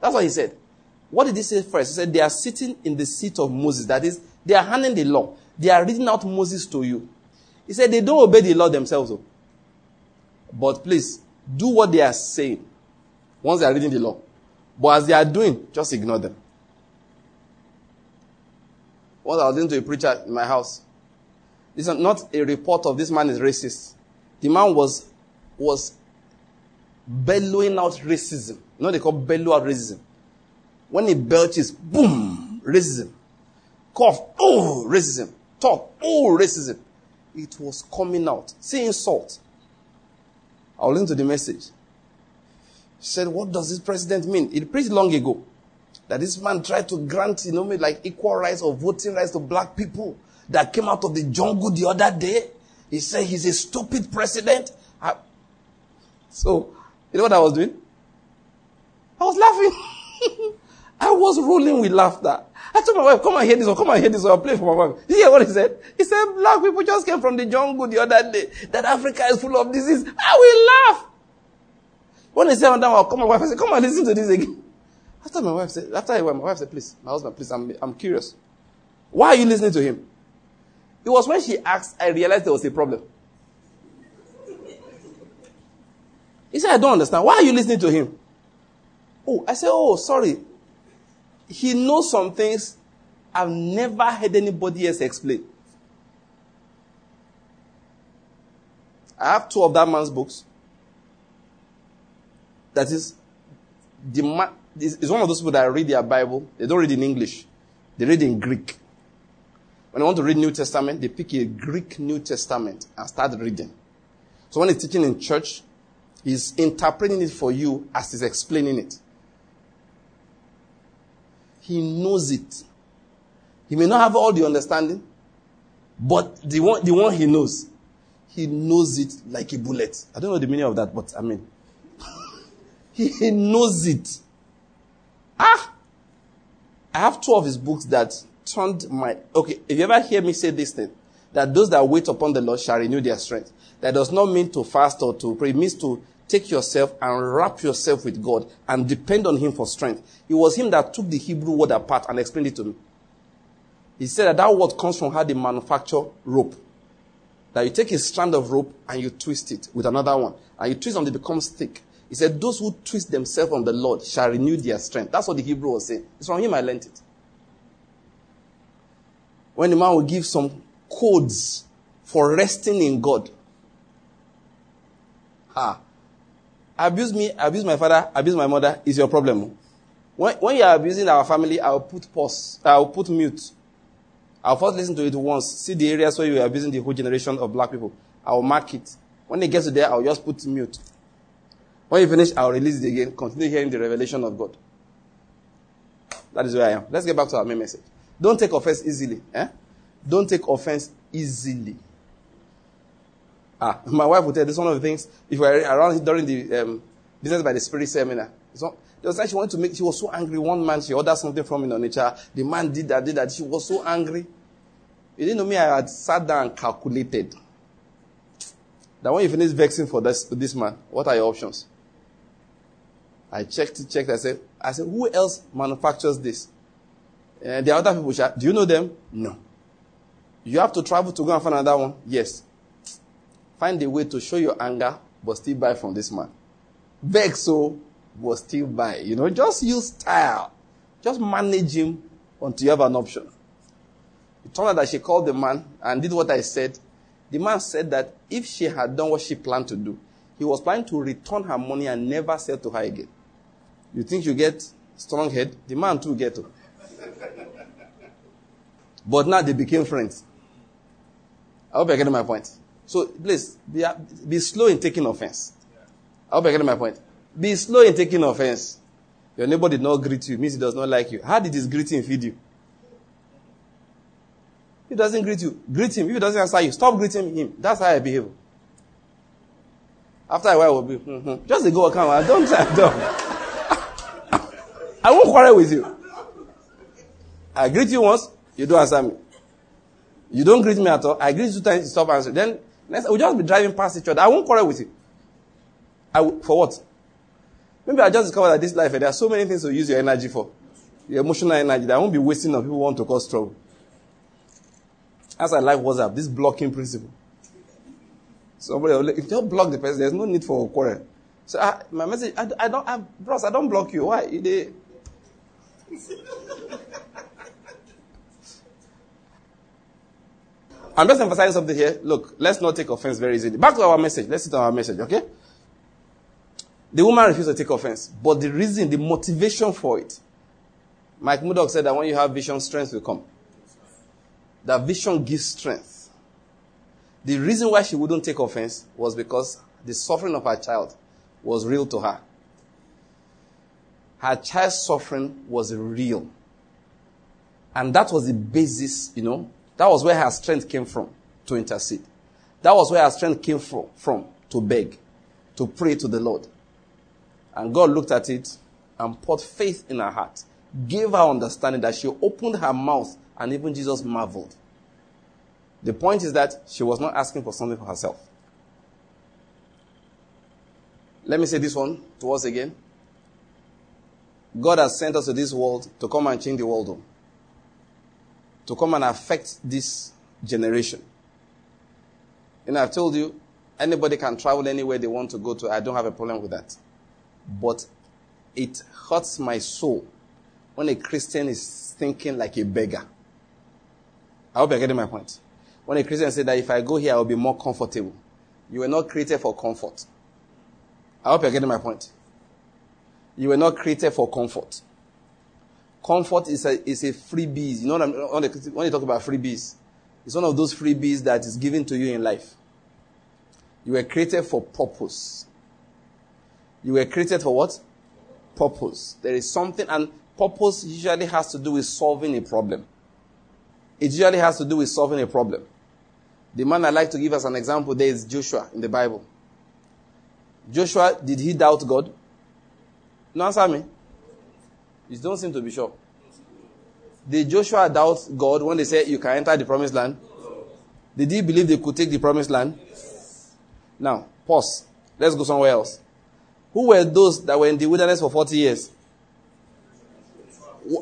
That's what he said. What did he say first? He said, They are sitting in the seat of Moses. That is, they are handing the law. They are reading out Moses to you. He said, They don't obey the law themselves. Though. But please, do what they are saying once they are reading the law. But as they are doing, just ignore them. Once I was listening to a preacher in my house. This is not a report of this man is racist. The man was, was bellowing out racism. You know they call bellow racism. When he belches, boom, racism. Cough, oh, racism. Talk, oh, racism. It was coming out. See insult. I will listen to the message. He said, what does this president mean? It preached long ago. That this man tried to grant, you know, me like equal rights or voting rights to black people that came out of the jungle the other day. He said he's a stupid president. I, so, you know what I was doing? I was laughing. I was rolling with laughter. I told my wife, come and hear this one, come and hear this one, I'll play for my wife. You hear what he said? He said, black people just came from the jungle the other day, that Africa is full of disease. I will laugh. When he said I'll call my wife, I said, come and listen to this again. After my wife said, after my wife said, please, my husband, please, I'm, I'm curious. Why are you listening to him? It was when she asked, I realized there was a problem. He said, I don't understand. Why are you listening to him? Oh, I said, oh, sorry. He knows some things I've never heard anybody else explain. I have two of that man's books. That is, the man, is one of those people that read their Bible. They don't read in English. They read in Greek. When they want to read New Testament, they pick a Greek New Testament and start reading. So when he's teaching in church, he's interpreting it for you as he's explaining it. He knows it. He may not have all the understanding, but the one, the one he knows, he knows it like a bullet. I don't know the meaning of that, but I mean, he knows it. Ah! I have two of his books that turned my, okay, if you ever hear me say this thing, that those that wait upon the Lord shall renew their strength. That does not mean to fast or to pray. It means to take yourself and wrap yourself with God and depend on Him for strength. It was Him that took the Hebrew word apart and explained it to me. He said that that word comes from how they manufacture rope. That you take a strand of rope and you twist it with another one. And you twist until it becomes thick. He said, Those who twist themselves on the Lord shall renew their strength. That's what the Hebrew was saying. It's from him I learned it. When the man will give some codes for resting in God. Ah. Abuse me, abuse my father, abuse my mother is your problem. When, when you are abusing our family, I'll put pause, I'll put mute. I'll first listen to it once, see the areas where you are abusing the whole generation of black people. I'll mark it. When it gets to there, I'll just put mute. When you finish, I'll release it again. Continue hearing the revelation of God. That is where I am. Let's get back to our main message. Don't take offense easily. Eh? Don't take offense easily. Ah, my wife would tell this one of the things, if we were around during the um, Business by the Spirit seminar, so, there was like she wanted to make, she was so angry. One man, she ordered something from me on. The man did that, did that. She was so angry. You didn't know me, I had sat down and calculated. That when you finish vexing for this, this man, what are your options? I checked, checked. I said, I said, who else manufactures this? And the other people, do you know them? No. You have to travel to go and find another one? Yes. Find a way to show your anger, but still buy from this man. Vex so, but still buy. You know, just use style. Just manage him until you have an option. It turned out that she called the man and did what I said. The man said that if she had done what she planned to do, he was planning to return her money and never sell to her again. You think you get strong head? The man too get. But now they became friends. I hope you're getting my point. So please, be, be slow in taking offense. I hope you're getting my point. Be slow in taking offense. Your neighbor did not greet you, means he does not like you. How did his greeting feed you? He doesn't greet you. Greet him. If he doesn't answer you, stop greeting him. That's how I behave. After a while, will be, mm-hmm. just a go come. I don't, I don't. I won't quarrel with you. I greet you once, you don't answer me. You don't greet me at all. I greet you two times, you stop answering. Then we'll just be driving past each other. I won't quarrel with you. I will, for what? Maybe I just discovered that this life, there are so many things to use your energy for. Your emotional energy that I won't be wasting on people who want to cause trouble. As I like WhatsApp, this blocking principle. Somebody if you don't block the person. There's no need for a quarrel. So I, my message, I, I don't, I, bros, I don't block you. Why? They, I'm just emphasizing something here. Look, let's not take offense very easily. Back to our message. Let's sit on our message, okay? The woman refused to take offense, but the reason, the motivation for it, Mike Murdock said that when you have vision, strength will come. That vision gives strength. The reason why she wouldn't take offense was because the suffering of her child was real to her her child's suffering was real. And that was the basis, you know, that was where her strength came from to intercede. That was where her strength came from, from to beg, to pray to the Lord. And God looked at it and put faith in her heart, gave her understanding that she opened her mouth and even Jesus marveled. The point is that she was not asking for something for herself. Let me say this one to us again. God has sent us to this world to come and change the world, to come and affect this generation. And I've told you, anybody can travel anywhere they want to go to. I don't have a problem with that. But it hurts my soul when a Christian is thinking like a beggar. I hope you're getting my point. When a Christian says that if I go here, I'll be more comfortable. You were not created for comfort. I hope you're getting my point. You were not created for comfort. Comfort is a, is a freebies. You know when, when you talk about freebies, it's one of those freebies that is given to you in life. You were created for purpose. You were created for what? Purpose. There is something, and purpose usually has to do with solving a problem. It usually has to do with solving a problem. The man I'd like to give us an example there is Joshua in the Bible. Joshua, did he doubt God? No, answer me. You don't seem to be sure. Did Joshua doubt God when they said you can enter the promised land? Did he believe they could take the promised land? Now, pause. Let's go somewhere else. Who were those that were in the wilderness for 40 years?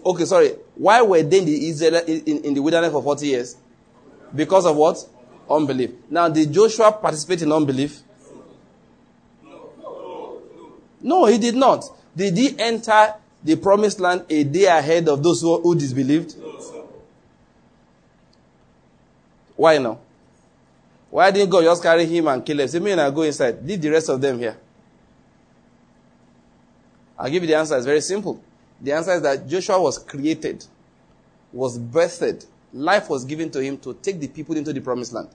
Okay, sorry. Why were they in the, Israel, in, in the wilderness for 40 years? Because of what? Unbelief. Now, did Joshua participate in unbelief? No, he did not. Did he enter the promised land a day ahead of those who, who disbelieved? Why not? Why didn't God just carry him and kill him? Say, me and I go inside. Leave the rest of them here. I'll give you the answer. It's very simple. The answer is that Joshua was created, was birthed, life was given to him to take the people into the promised land.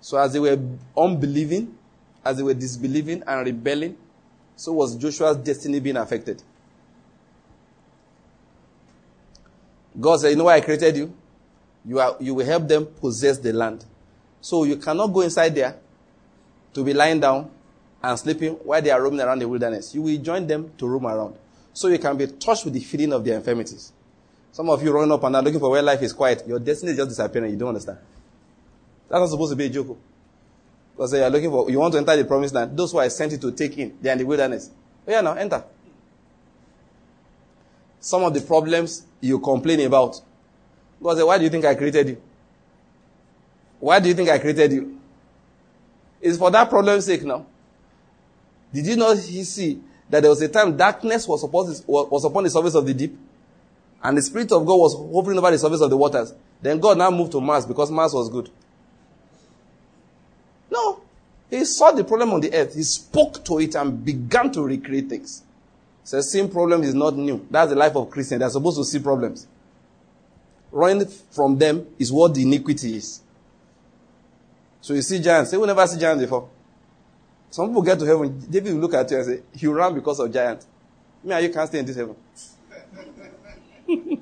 So as they were unbelieving, as they were disbelieving and rebelling, so was Joshua's destiny being affected. God said, You know why I created you? You, are, you will help them possess the land. So you cannot go inside there to be lying down and sleeping while they are roaming around the wilderness. You will join them to roam around. So you can be touched with the feeling of their infirmities. Some of you running up and down looking for where life is quiet. Your destiny is just disappearing. You don't understand. That's not supposed to be a joke. Because you are looking for, you want to enter the promised land. Those who I sent you to take in, they are in the wilderness. Oh yeah, now enter. Some of the problems you complain about. God said, eh, why do you think I created you? Why do you think I created you? It's for that problem's sake now. Did you not see that there was a time darkness was, supposed, was upon the surface of the deep? And the Spirit of God was hovering over the surface of the waters. Then God now moved to Mars because Mars was good. No. He saw the problem on the earth. He spoke to it and began to recreate things. So seeing problems is not new. That's the life of Christians. They're supposed to see problems. Running from them is what the iniquity is. So you see giants. Say, we never see giants before. Some people get to heaven. David will look at you and say, you ran because of giants. Me and you can't stay in this heaven. he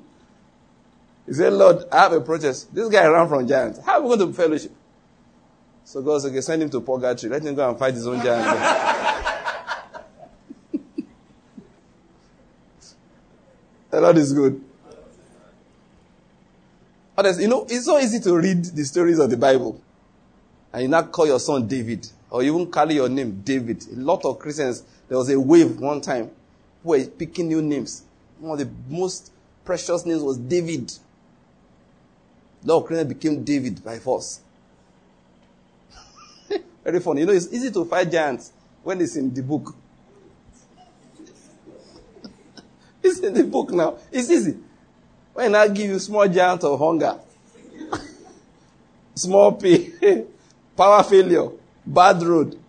said, Lord, I have a protest. This guy ran from giants. How are we going to fellowship? So God said, okay, send him to purgatory. Let him go and fight his own giant. the Lord is good. Others, you know, it's so easy to read the stories of the Bible. And you now call your son David. Or you even carry your name David. A lot of Christians, there was a wave one time who were picking new names. One of the most precious names was David. Lord Christians became David by force. Very funny. You know, it's easy to fight giants when it's in the book. it's in the book now. It's easy. When I give you small giant of hunger, small pay, power failure, bad road.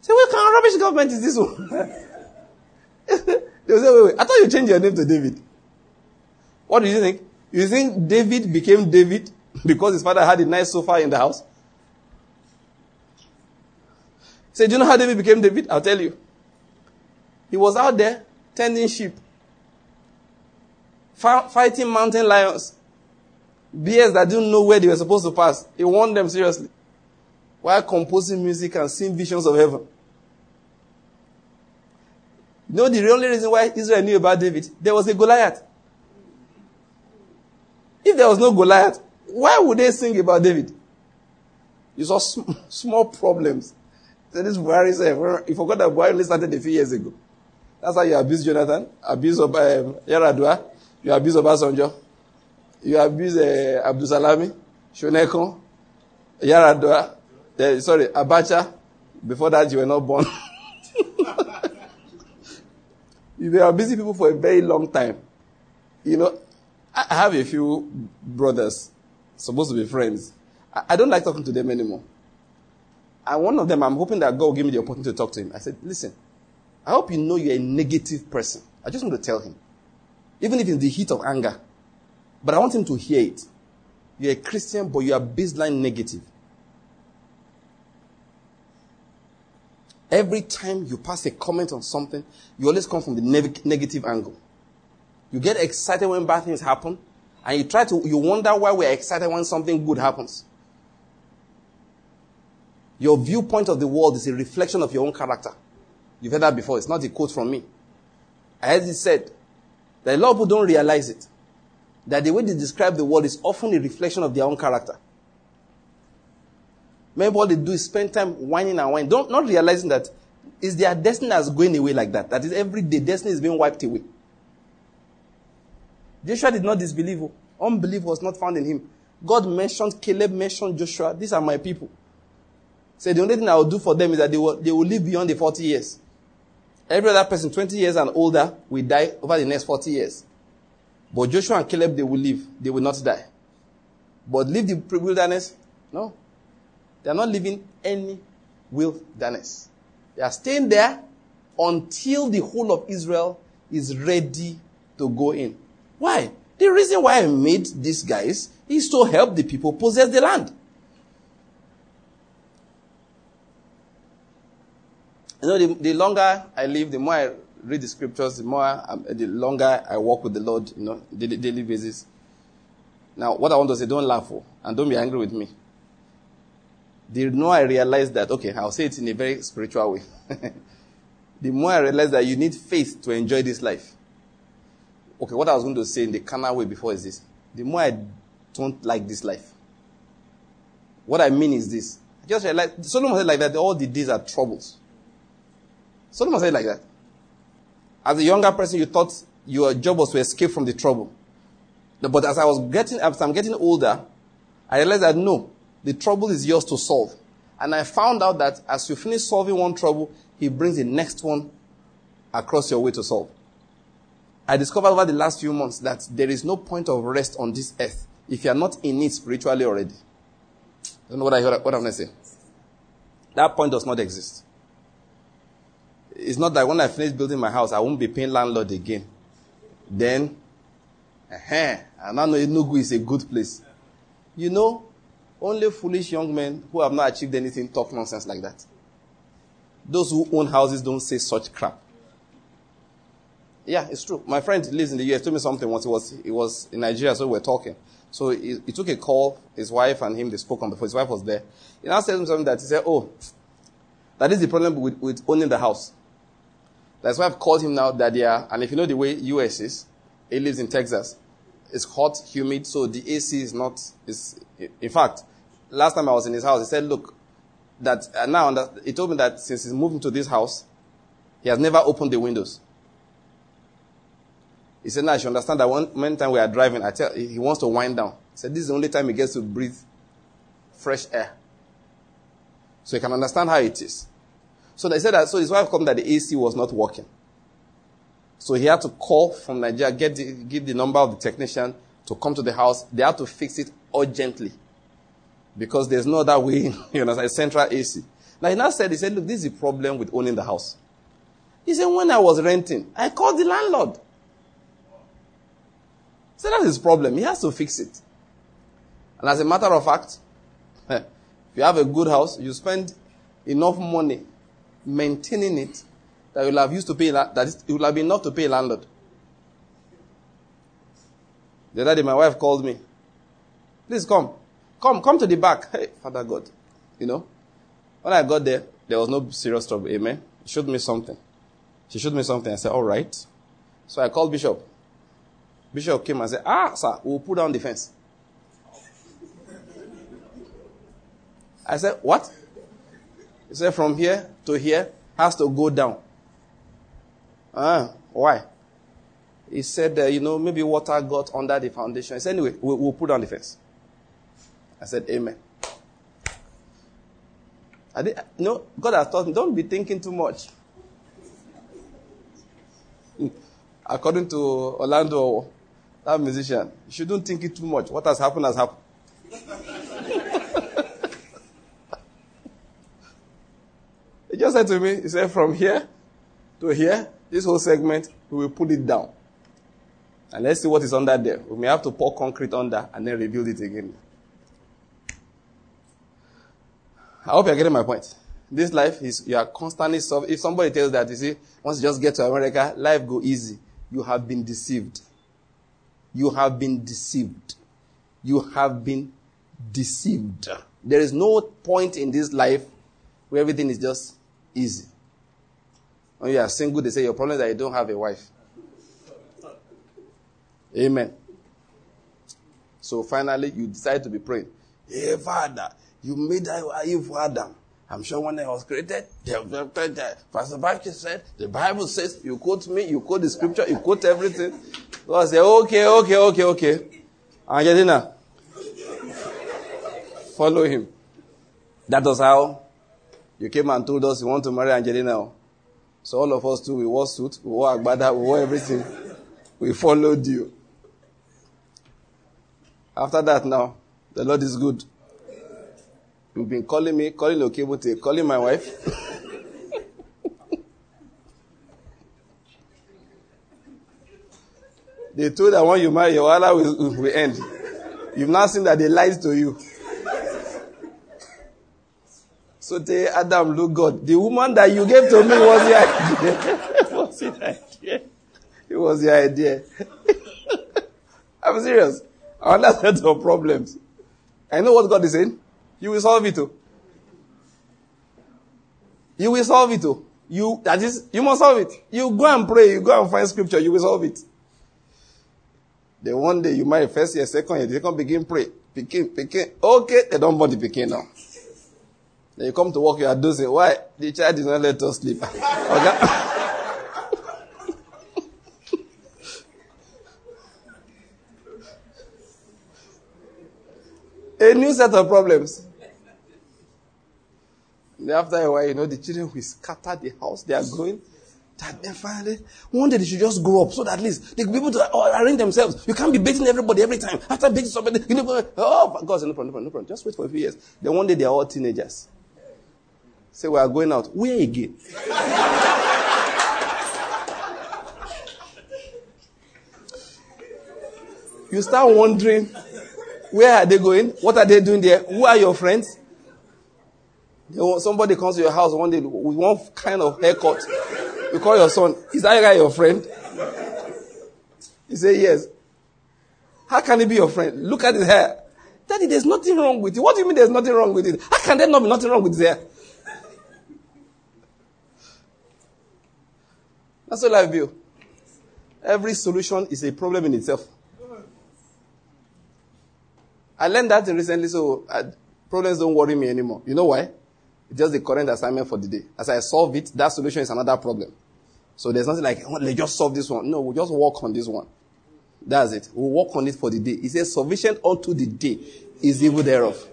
Say, what kind of rubbish government is this one? They'll say, wait, wait, I thought you changed your name to David. What do you think? You think David became David because his father had a nice sofa in the house? Say, do you know how David became David? I'll tell you. He was out there tending sheep, fighting mountain lions, bears that didn't know where they were supposed to pass. He warned them seriously while composing music and seeing visions of heaven. You know the only reason why Israel knew about David? There was a Goliath. If there was no Goliath, why would they sing about David? You saw sm- small problems so this Buhari said, you forgot that Buhari started a few years ago. That's how you abuse Jonathan, abuse of um, Yaradua, you abuse Obasanjo, you abuse uh, Abdul Salami, Shonekan, Yaradua, uh, sorry, Abacha. Before that, you were not born. you were abusing people for a very long time. You know, I have a few brothers, supposed to be friends. I don't like talking to them anymore. And one of them, I'm hoping that God will give me the opportunity to talk to him. I said, listen, I hope you know you're a negative person. I just want to tell him. Even if it's the heat of anger. But I want him to hear it. You're a Christian, but you are baseline negative. Every time you pass a comment on something, you always come from the negative angle. You get excited when bad things happen, and you try to, you wonder why we're excited when something good happens. Your viewpoint of the world is a reflection of your own character. You've heard that before. It's not a quote from me. I heard it said that a lot of people don't realize it. That the way they describe the world is often a reflection of their own character. Maybe what they do is spend time whining and whining, don't, not realizing that is their destiny that's going away like that. That is every day destiny is being wiped away. Joshua did not disbelieve. Unbelief was not found in him. God mentioned, Caleb mentioned Joshua. These are my people. Say the only thing I will do for them is that they will, they will live beyond the 40 years. Every other person, 20 years and older, will die over the next 40 years. But Joshua and Caleb, they will live. They will not die. But leave the wilderness? No. They are not living any wilderness. They are staying there until the whole of Israel is ready to go in. Why? The reason why I made these guys is to help the people possess the land. You know, the, the longer I live, the more I read the scriptures, the more, I, the longer I walk with the Lord, you know, daily, daily basis. Now, what I want to say, don't laugh, oh, and don't be angry with me. The more I realize that, okay, I'll say it in a very spiritual way. the more I realize that you need faith to enjoy this life. Okay, what I was going to say in the carnal way before is this. The more I don't like this life. What I mean is this. I just realized, Solomon said like that, all the days are troubles. Solomon said like that. As a younger person, you thought your job was to escape from the trouble. But as I was getting, as I'm getting older, I realized that no, the trouble is yours to solve. And I found out that as you finish solving one trouble, he brings the next one across your way to solve. I discovered over the last few months that there is no point of rest on this earth if you are not in it spiritually already. I don't know what I heard, what I'm going to say. That point does not exist. It's not that when I finish building my house, I won't be paying landlord again. Then, uh-huh, and I know Enugu is a good place. You know, only foolish young men who have not achieved anything talk nonsense like that. Those who own houses don't say such crap. Yeah, it's true. My friend lives in the US. Told me something once. He was he was in Nigeria, so we were talking. So he, he took a call. His wife and him they spoke on phone. His wife was there. He now said something that he said, "Oh, that is the problem with, with owning the house." That's why I've called him now that are, and if you know the way US is, he lives in Texas. It's hot, humid, so the AC is not, is, in fact, last time I was in his house, he said, look, that uh, now, he told me that since he's moving to this house, he has never opened the windows. He said, now you understand that one, one time we are driving, I tell, he wants to wind down. He said, this is the only time he gets to breathe fresh air. So you can understand how it is. So they said that, so his wife called that the AC was not working. So he had to call from Nigeria, get the, the number of the technician to come to the house. They had to fix it urgently. Because there's no other way, you know, a central AC. Now he now said, he said, look, this is the problem with owning the house. He said, when I was renting, I called the landlord. So that's his problem. He has to fix it. And as a matter of fact, if you have a good house, you spend enough money maintaining it that you'll have used to pay, that it will have been enough to pay a landlord. The other day, my wife called me. Please come. Come, come to the back. Hey, Father God. You know? When I got there, there was no serious trouble. Amen. She showed me something. She showed me something. I said, all right. So I called Bishop. Bishop came and said, ah, sir, we'll put down the fence. I said, what? Said, from here to here has to go down. Ah, why? He said, uh, you know, maybe water got under the foundation. He said, anyway, we'll, we'll put on the fence. I said, amen. I did, no, God has taught me, don't be thinking too much. According to Orlando, that musician, you shouldn't think it too much. What has happened has happened. He just said to me, he said, from here to here, this whole segment, we will put it down. And let's see what is under there. We may have to pour concrete under and then rebuild it again. I hope you're getting my point. This life is, you are constantly solving. If somebody tells that, you see, once you just get to America, life go easy. You have been deceived. You have been deceived. You have been deceived. There is no point in this life where everything is just easy. When you are single, they say your problem is that you don't have a wife. Amen. So finally, you decide to be praying. Hey, Father, you made for Adam. I'm sure when I was created, Pastor Bible said, the Bible says, you quote me, you quote the scripture, you quote everything. So I say, okay, okay, okay, okay. Angelina, follow him. That was how you came and told us you want to marry Angelina. So all of us too, we wore suit, we wore agbada, we wore everything. We followed you. After that now, the Lord is good. You've been calling me, calling Okebute, calling my wife. they told that when you marry, your Allah will, will end. You've now seen that they lied to you. So they Adam, look God. The woman that you gave to me was the idea. was your idea. It was your idea. I'm serious. Another set of problems. I know what God is saying. You will solve it too. You will solve it too. You, that is, you must solve it. You go and pray, you go and find scripture, you will solve it. Then one day you might first year, second year, the second begin pray. Begin, begin. Okay, they don't want the begin now. Then you come to work, you are dozing. Why? The child did not let us sleep. a new set of problems. And after a while, you know, the children will scatter the house they are going. That then finally, one day they should just grow up so that at least they can be able to arrange themselves. You can't be beating everybody every time. After beating somebody, you know, oh, God, no problem, no problem, no problem. Just wait for a few years. Then one day they are all teenagers. Say, we are going out. Where again? you start wondering where are they going? What are they doing there? Who are your friends? Somebody comes to your house one day with one kind of haircut. You call your son, is that guy your friend? He say, yes. How can he be your friend? Look at his hair. Daddy, there's nothing wrong with it. What do you mean there's nothing wrong with it? How can there not be nothing wrong with his hair? That's all I view. Every solution is a problem in itself. I learned that recently, so uh, problems don't worry me anymore. You know why? It's just the current assignment for the day. As I solve it, that solution is another problem. So there's nothing like, oh, let's just solve this one. No, we'll just work on this one. That's it. We'll work on it for the day. He says, sufficient unto the day is evil thereof.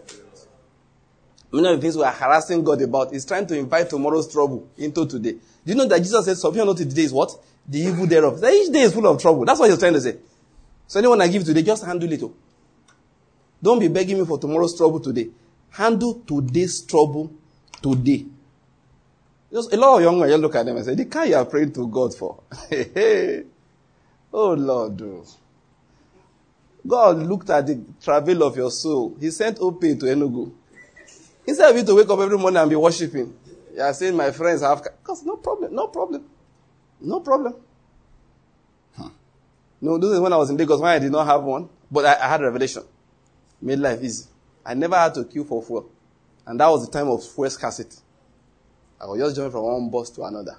Many of the things we are harassing God about is trying to invite tomorrow's trouble into today. Do you know that Jesus said, sufficient unto the day is what? The evil thereof. That each day is full of trouble. That's what he's trying to say. So anyone I give today, just handle it. Oh. Don't be begging me for tomorrow's trouble today. Handle today's trouble today. Just a lot of young men look at them and say, the kind you are praying to God for. oh Lord. Oh. God looked at the travel of your soul. He sent OP to Enugu. Instead of you to wake up every morning and be worshiping, you are saying, my friends have, because no problem, no problem. No problem. Huh. No, this is when I was in Lagos, when I did not have one, but I, I had a revelation made life easy. I never had to queue for fuel. And that was the time of fuel scarcity. I was just jumping from one bus to another.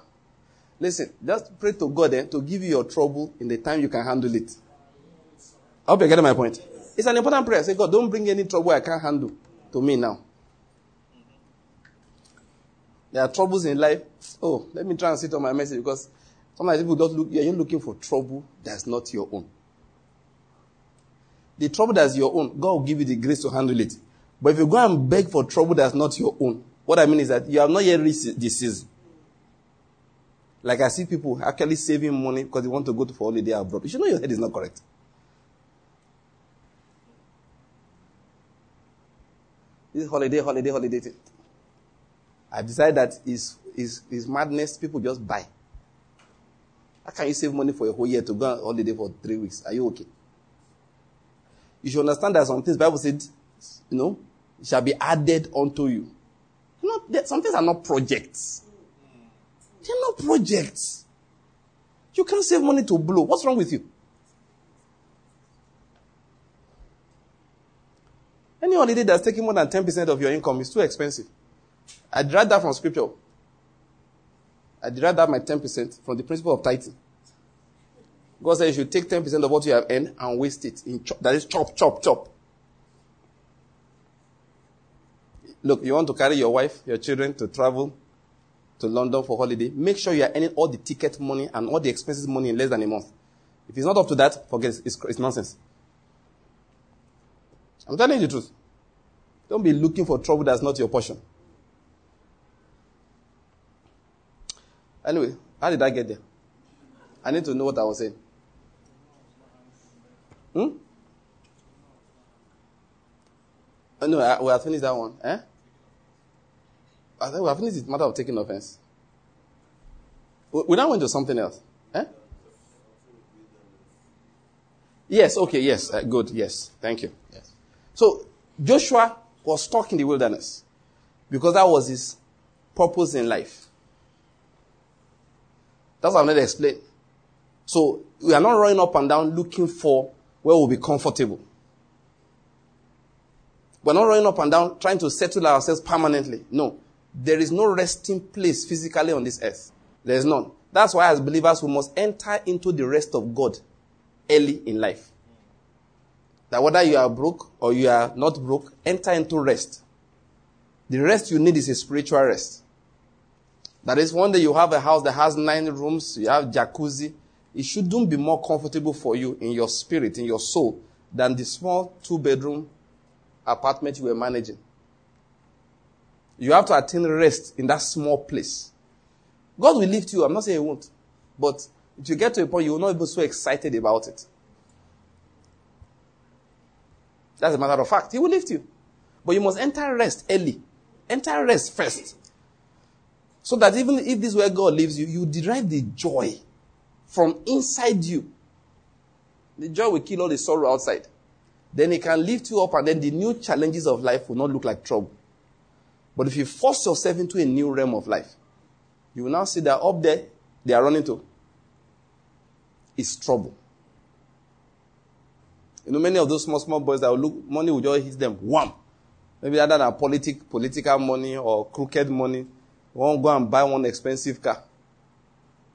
Listen, just pray to God then to give you your trouble in the time you can handle it. I hope you're getting my point. It's an important prayer. Say, God, don't bring any trouble I can't handle to me now. There are troubles in life. Oh, let me try and sit on my message because sometimes people don't look, you're looking for trouble that's not your own. The trouble that's your own, God will give you the grace to handle it. But if you go and beg for trouble that's not your own, what I mean is that you have not yet reached this season. Like I see people actually saving money because they want to go to for holiday abroad. You should know your head is not correct. This holiday, holiday, holiday. I decided that is is is madness. People just buy. How can you save money for a whole year to go on holiday for three weeks? Are you okay? You should understand that some things Bible said, you know, shall be added unto you. Not some things are not projects. They're not projects. You can't save money to blow. What's wrong with you? Any holiday that's taking more than 10% of your income is too expensive. I derived that from scripture. I derived that my 10% from the principle of tithing. God says you should take 10% of what you have earned and waste it in chop. That is chop, chop, chop. Look, you want to carry your wife, your children to travel to London for holiday. Make sure you are earning all the ticket money and all the expenses money in less than a month. If it's not up to that, forget it. It's, it's nonsense. I'm telling you the truth. Don't be looking for trouble that's not your portion. Anyway, how did I get there? I need to know what I was saying. Hmm? Oh, no, I, we have finished that one. Eh? I think we have finished the matter of taking offense. We, we now went to something else. Eh? Yes, okay, yes, uh, good, yes, thank you. Yes. So Joshua was stuck in the wilderness because that was his purpose in life. That's what going to explain. So we are not running up and down looking for where we'll be comfortable. We're not running up and down trying to settle ourselves permanently. No. There is no resting place physically on this earth. There is none. That's why as believers we must enter into the rest of God early in life. That whether you are broke or you are not broke, enter into rest. The rest you need is a spiritual rest. That is, one day you have a house that has nine rooms, you have jacuzzi. It shouldn't be more comfortable for you in your spirit, in your soul, than the small two bedroom apartment you were managing. You have to attain rest in that small place. God will lift you. I'm not saying He won't. But if you get to a point, you will not be so excited about it. That's a matter of fact. He will lift you. But you must enter rest early. Enter rest first. So that even if this is where God leaves you, you derive the joy from inside you. The joy will kill all the sorrow outside. Then it can lift you up, and then the new challenges of life will not look like trouble. But if you force yourself into a new realm of life, you will now see that up there, they are running to is trouble. You know, many of those small, small boys that will look, money will just hit them, wham. Maybe other than politic, political money or crooked money, won't go and buy one expensive car.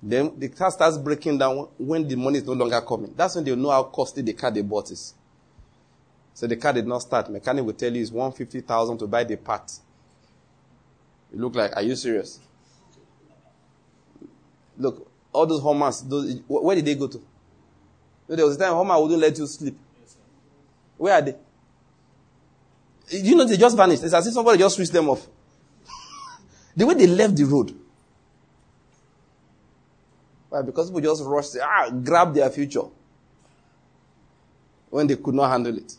Then the car starts breaking down when the money is no longer coming. That's when they know how costly the car they bought is. So the car did not start. Mechanic will tell you it's 150,000 to buy the part. You look like, are you serious? Look, all those Hummers, those, where did they go to? There was a time Hummer wouldn't let you sleep. Where are they? You know, they just vanished. It's as if somebody just switched them off. The way they left the road. Why? Because people just rushed, ah, grab their future when they could not handle it.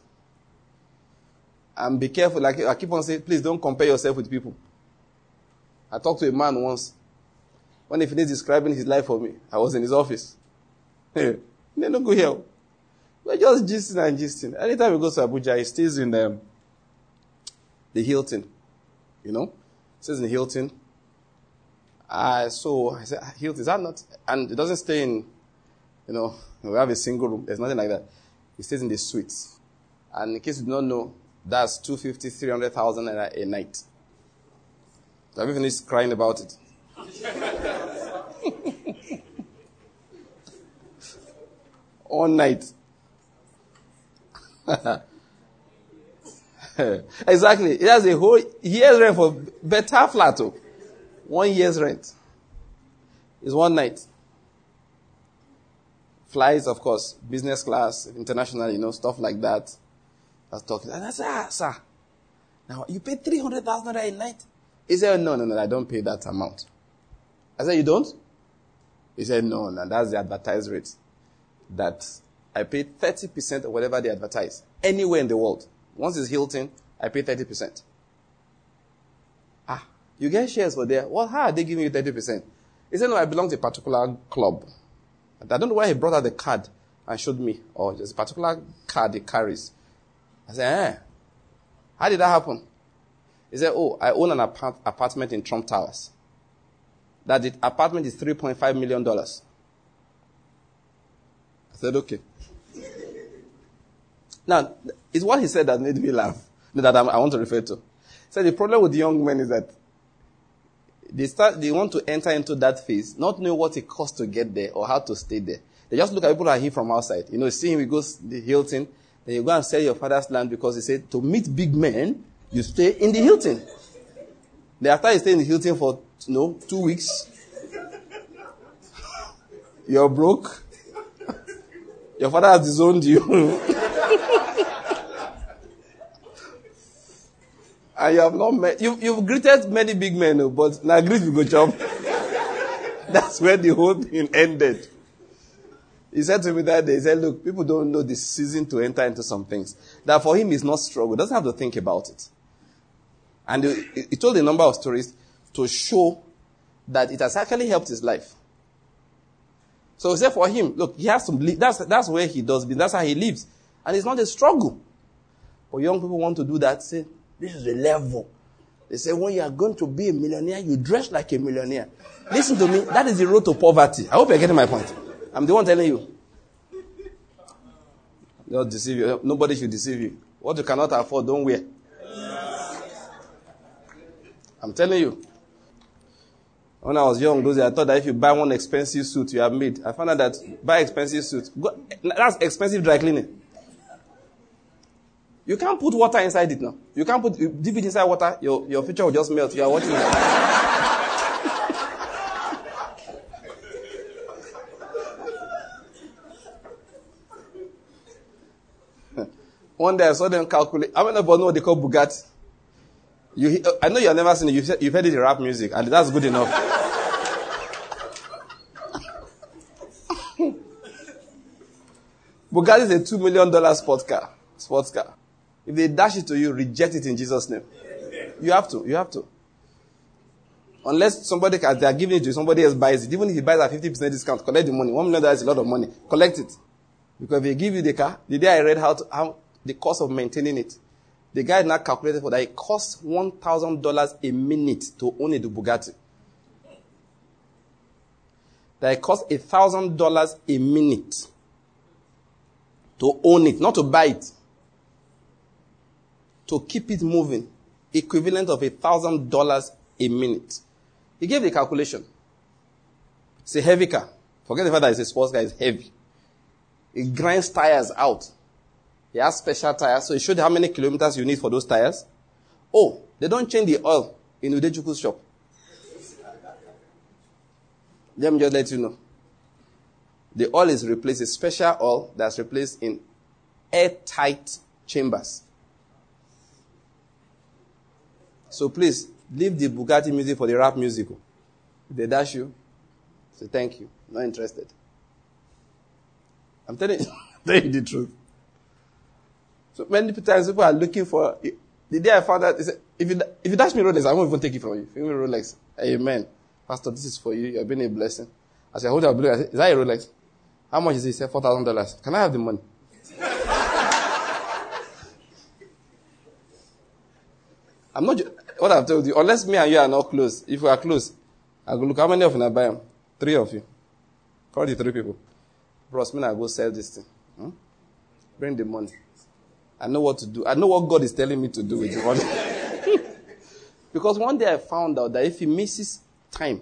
And be careful. Like I keep on saying, please don't compare yourself with people. I talked to a man once. When he finished describing his life for me, I was in his office. Hey, they don't go here. We're just gisting and gisting. Anytime we go to Abuja, he stays in um, the Hilton. You know? He stays in Hilton. Uh, so I said, Hilton, is that not? And it doesn't stay in, you know, we have a single room. There's nothing like that. He stays in the suite. And in case you don't know, that's 250, 300,000 a night. Have you finished crying about it? All night. exactly. It has a whole year's rent for better flat. Oh. One year's rent. Is one night. Flights, of course, business class, international, you know, stuff like that. I was talking. And I said, ah, sir, now you pay 300,000 a night? He said, no, no, no, I don't pay that amount. I said, you don't? He said, no, no, that's the advertised rate. That I pay 30% of whatever they advertise anywhere in the world. Once it's Hilton, I pay 30%. Ah, you get shares for there. Well, how are they giving you 30%? He said, no, I belong to a particular club. I don't know why he brought out the card and showed me, or there's a particular card he carries. I said, eh, how did that happen? He said, oh, I own an apart- apartment in Trump Towers. That the apartment is $3.5 million. I said, okay. now, it's what he said that made me laugh, that I want to refer to. So the problem with the young men is that they start, they want to enter into that phase, not knowing what it costs to get there or how to stay there. They just look at people like him from outside. You know, see him, he goes the Hilton, then you go and sell your father's land because he said to meet big men, you stay in the Hilton. Then after you stay in the Hilton for, you know, two weeks, you're broke. Your father has disowned you. And you have not met, you, you've greeted many big men, oh, but now greet you go jump. That's where the whole thing ended. He said to me that day, he said, look, people don't know the season to enter into some things. That for him is not struggle. Doesn't have to think about it. And he, he told a number of stories to show that it has actually helped his life. So he said for him, look, he has to that's, that's where he does, business. that's how he lives. And it's not a struggle. But young people want to do that, say, this is the level. They say when you are going to be a millionaire, you dress like a millionaire. Listen to me. That is the road to poverty. I hope you're getting my point. I'm the one telling you. Don't deceive you. Nobody should deceive you. What you cannot afford, don't wear. I'm telling you. When I was young, those days, I thought that if you buy one expensive suit, you have made. I found out that buy expensive suit. That's expensive dry cleaning. You can't put water inside it now. You can't put, dip it inside water, your, your future will just melt. You are watching. One day I saw them calculate. I about know what they call Bugatti. You, uh, I know you have never seen it. You've, you've heard it in rap music, and that's good enough. Bugatti is a two million dollar sports car. Sports car. If they dash it to you, reject it in Jesus' name. You have to. You have to. Unless somebody, they are giving it to you, somebody else buys it. Even if he buys at 50% discount, collect the money. One million dollars is a lot of money. Collect it. Because they give you the car, the day I read how, to, how the cost of maintaining it, the guy now calculated for that it costs $1,000 a minute to own a Bugatti. That it costs $1,000 a minute to own it, not to buy it to keep it moving, equivalent of a thousand dollars a minute. He gave the calculation. It's a heavy car. Forget the fact that it's a sports car, it's heavy. It grinds tires out. He has special tires, so he showed how many kilometers you need for those tires. Oh, they don't change the oil in Udechukwu's shop. Let me just let you know. The oil is replaced, a special oil that's replaced in airtight chambers. So please, leave the Bugatti music for the rap music. They dash you, say thank you. Not interested. I'm telling you, telling you the truth. So many times people are looking for. The day I found out, if you if you dash me Rolex, I won't even take it from you. Give me Rolex, Amen. Pastor, this is for you. You've been a blessing. I said, hold up, is that a Rolex? How much is it? He said, four thousand dollars. Can I have the money? I'm not what I've told you. Unless me and you are not close. If we are close, I go look how many of you buy them. Three of you. Call the three people. Bros, me I go sell this thing. Hmm? Bring the money. I know what to do. I know what God is telling me to do with the money. because one day I found out that if he misses time,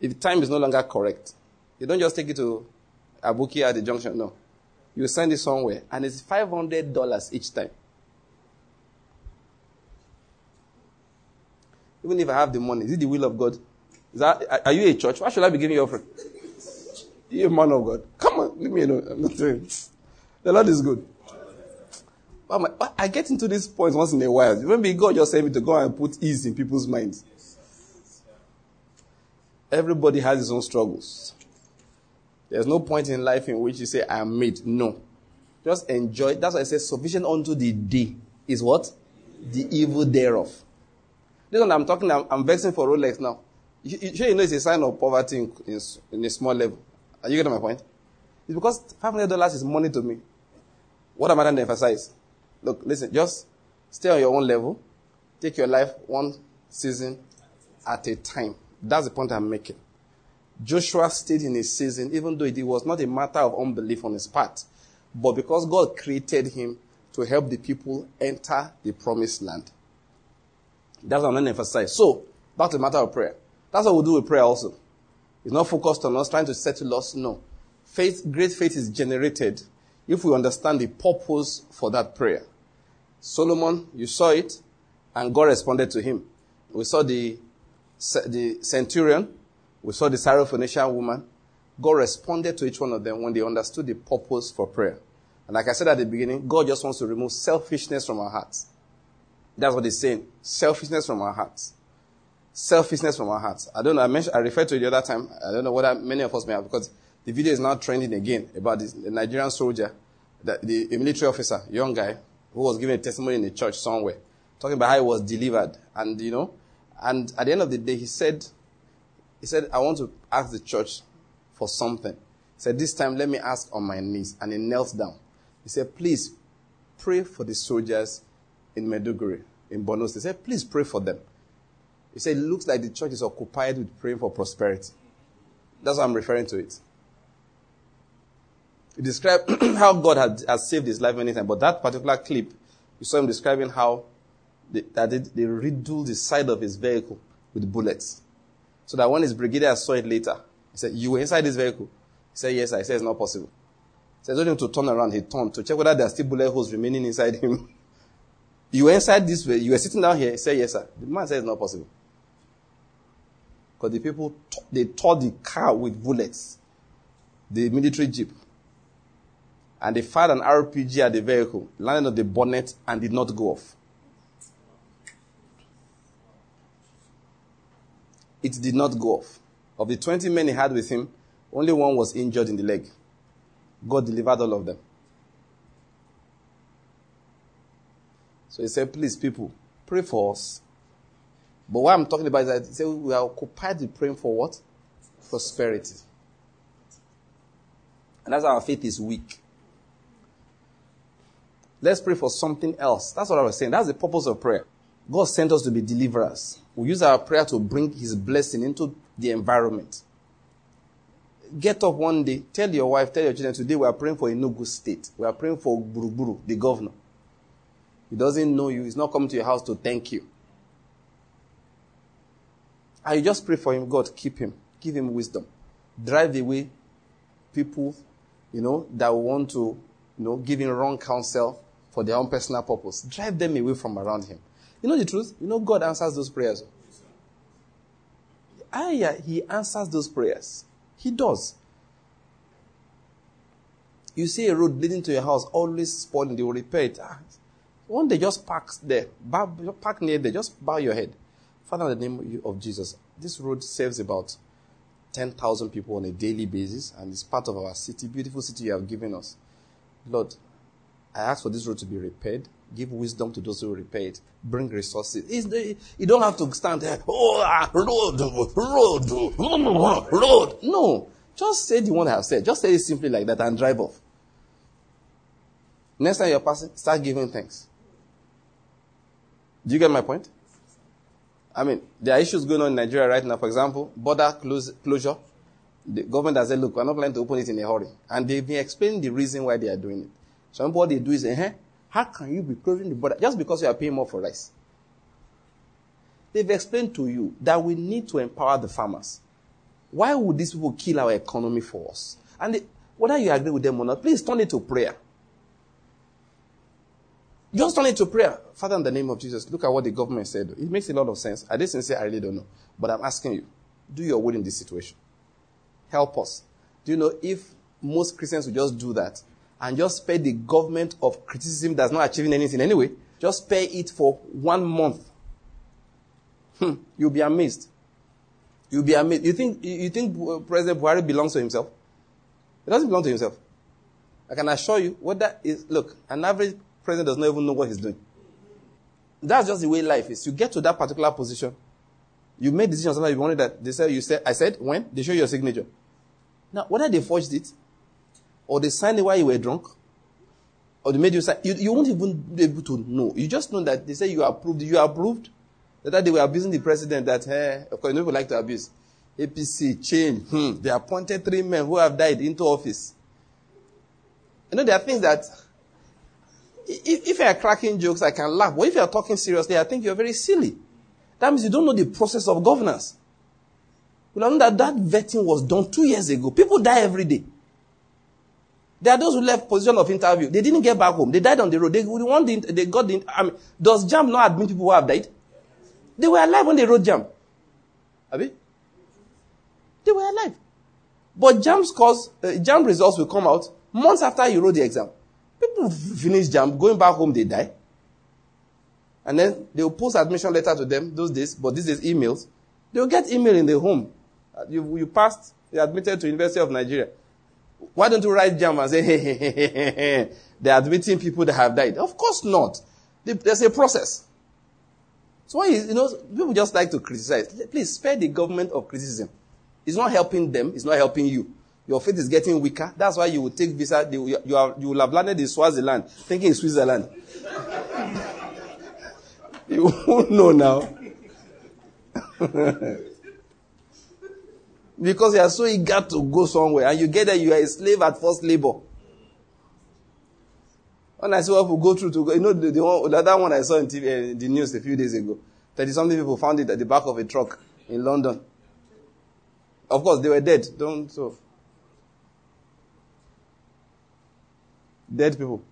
if time is no longer correct, you don't just take it to Aboki at the junction. No. You send it somewhere, and it's $500 each time. Even if I have the money, is it the will of God? Is that, are you a church? Why should I be giving you offering? You're a man of God. Come on, leave me alone. I'm not doing The Lord is good. I get into this point once in a while. Maybe God just said me to go and put ease in people's minds. Everybody has his own struggles. There's no point in life in which you say, I am made. No. Just enjoy. That's why I say, sufficient unto the day is what? The evil thereof. This one I'm talking, I'm, I'm vexing for Rolex now. You, you, sure you know it's a sign of poverty in, in, in, a small level. Are you getting my point? It's because $500 is money to me. What am I trying to emphasize? Look, listen, just stay on your own level. Take your life one season at a time. That's the point I'm making. Joshua stayed in his season, even though it was not a matter of unbelief on his part, but because God created him to help the people enter the promised land. That's what I'm going to emphasize. So, back to the matter of prayer. That's what we do with prayer also. It's not focused on us trying to settle us. No. Faith, great faith is generated if we understand the purpose for that prayer. Solomon, you saw it, and God responded to him. We saw the, the centurion, we saw the Syrophoenician woman. God responded to each one of them when they understood the purpose for prayer. And like I said at the beginning, God just wants to remove selfishness from our hearts. That's what he's saying. Selfishness from our hearts. Selfishness from our hearts. I don't know. I mentioned, I referred to it the other time. I don't know whether many of us may have because the video is now trending again about this, the Nigerian soldier, the, the military officer, young guy, who was giving a testimony in a church somewhere, talking about how he was delivered. And, you know, and at the end of the day, he said, he said, I want to ask the church for something. He said, this time let me ask on my knees. And he knelt down. He said, please pray for the soldiers in Maiduguri, in Borno State. He said, please pray for them. He said, it looks like the church is occupied with praying for prosperity. That's what I'm referring to it. He described how God had, had saved his life many times, but that particular clip, you saw him describing how they, that they, they riddled the side of his vehicle with bullets. So that when his brigadier saw it later, he said, You were inside this vehicle? He said, Yes, I said, It's not possible. He said, I told him to turn around. He turned to check whether there are still bullet holes remaining inside him. you were inside this way. You were sitting down here. He said, Yes, sir. The man said, It's not possible. Because the people, they tore the car with bullets, the military jeep. And they fired an RPG at the vehicle, landed on the bonnet, and did not go off. It did not go off. Of the 20 men he had with him, only one was injured in the leg. God delivered all of them. So he said, Please, people, pray for us. But what I'm talking about is that he said we are occupied with praying for what? Prosperity. And that's our faith is weak. Let's pray for something else. That's what I was saying. That's the purpose of prayer. God sent us to be deliverers. We use our prayer to bring His blessing into the environment. Get up one day, tell your wife, tell your children, today we are praying for Enugu State. We are praying for Gburugburu, the governor. He doesn't know you. He's not coming to your house to thank you. And you just pray for him. God, keep him. Give him wisdom. Drive away people, you know, that want to, you know, give him wrong counsel for their own personal purpose. Drive them away from around him. You know the truth? You know God answers those prayers. Ah, yeah, he answers those prayers. He does. You see a road leading to your house always spoiling, they will repair it. Ah, one day just park there, park near there, just bow your head. Father, in the name of Jesus, this road saves about 10,000 people on a daily basis, and it's part of our city, beautiful city you have given us. Lord, I ask for this road to be repaired. Give wisdom to those who repair it. Bring resources. The, you don't have to stand there. Oh, ah, road, road, road. No. Just say the one I have said. Just say it simply like that and drive off. Next time you're passing, start giving thanks. Do you get my point? I mean, there are issues going on in Nigeria right now. For example, border close, closure. The government has said, look, we're not planning to open it in a hurry. And they've been explaining the reason why they are doing it. Some what they do is, eh, how can you be closing the border just because you are paying more for rice? They've explained to you that we need to empower the farmers. Why would these people kill our economy for us? And they, whether you agree with them or not, please turn it to prayer. Just turn it to prayer. Father, in the name of Jesus, look at what the government said. It makes a lot of sense. I did sincere, I really don't know. But I'm asking you, do your will in this situation. Help us. Do you know if most Christians would just do that and just spare the government of criticism that's not achieving anything anyway, just spare it for one month. Hmm, you'll be amazed. You'll be amazed. You think, you think President Buhari belongs to himself? He doesn't belong to himself. I can assure you, what that is, look, an average president does not even know what he's doing. That's just the way life is. You get to that particular position, you make decisions. Sometimes you wanted that they said you said I said when they show your signature. Now, whether they forged it, or they signed it while you were drunk, or they made you sign, you, you won't even be able to know. You just know that they say you approved. You approved that they were abusing the president. That hey, of course, you know people like to abuse. APC change. Hmm, they appointed three men who have died into office. You know there are things that if, if you are cracking jokes, I can laugh. But if you are talking seriously, I think you're very silly. That means you don't know the process of governance. You know that that vetting was done two years ago. People die every day. There are those who left position of interview. They didn't get back home. They died on the road. They, the, they got the, I mean, does JAMB not admit people who have died? They were alive when they wrote JAMB. Abi? They were alive. But JAMB scores, uh, JAMB results will come out months after you wrote the exam. People finish JAMB, going back home, they die. And then they'll post admission letter to them those days, but these days emails. They'll get email in their home. Uh, you, you passed, you admitted to University of Nigeria. Why don't you write JAMB and say, hey, hey, hey, hey, hey. they're admitting people that have died? Of course not. There's a process. So why is, you know, people just like to criticize. Please spare the government of criticism. It's not helping them. It's not helping you. Your faith is getting weaker. That's why you will take visa. You, are, you will have landed in Swaziland, thinking in Switzerland. you won't know now. because you are so eager to go somewhere, and you get there, you are a slave at first labor. When I saw people go through to go, you know, the, the, one, the other one I saw in TV, uh, the news a few days ago, 30 something people found it at the back of a truck in London. Of course, they were dead. Don't so. Dead people.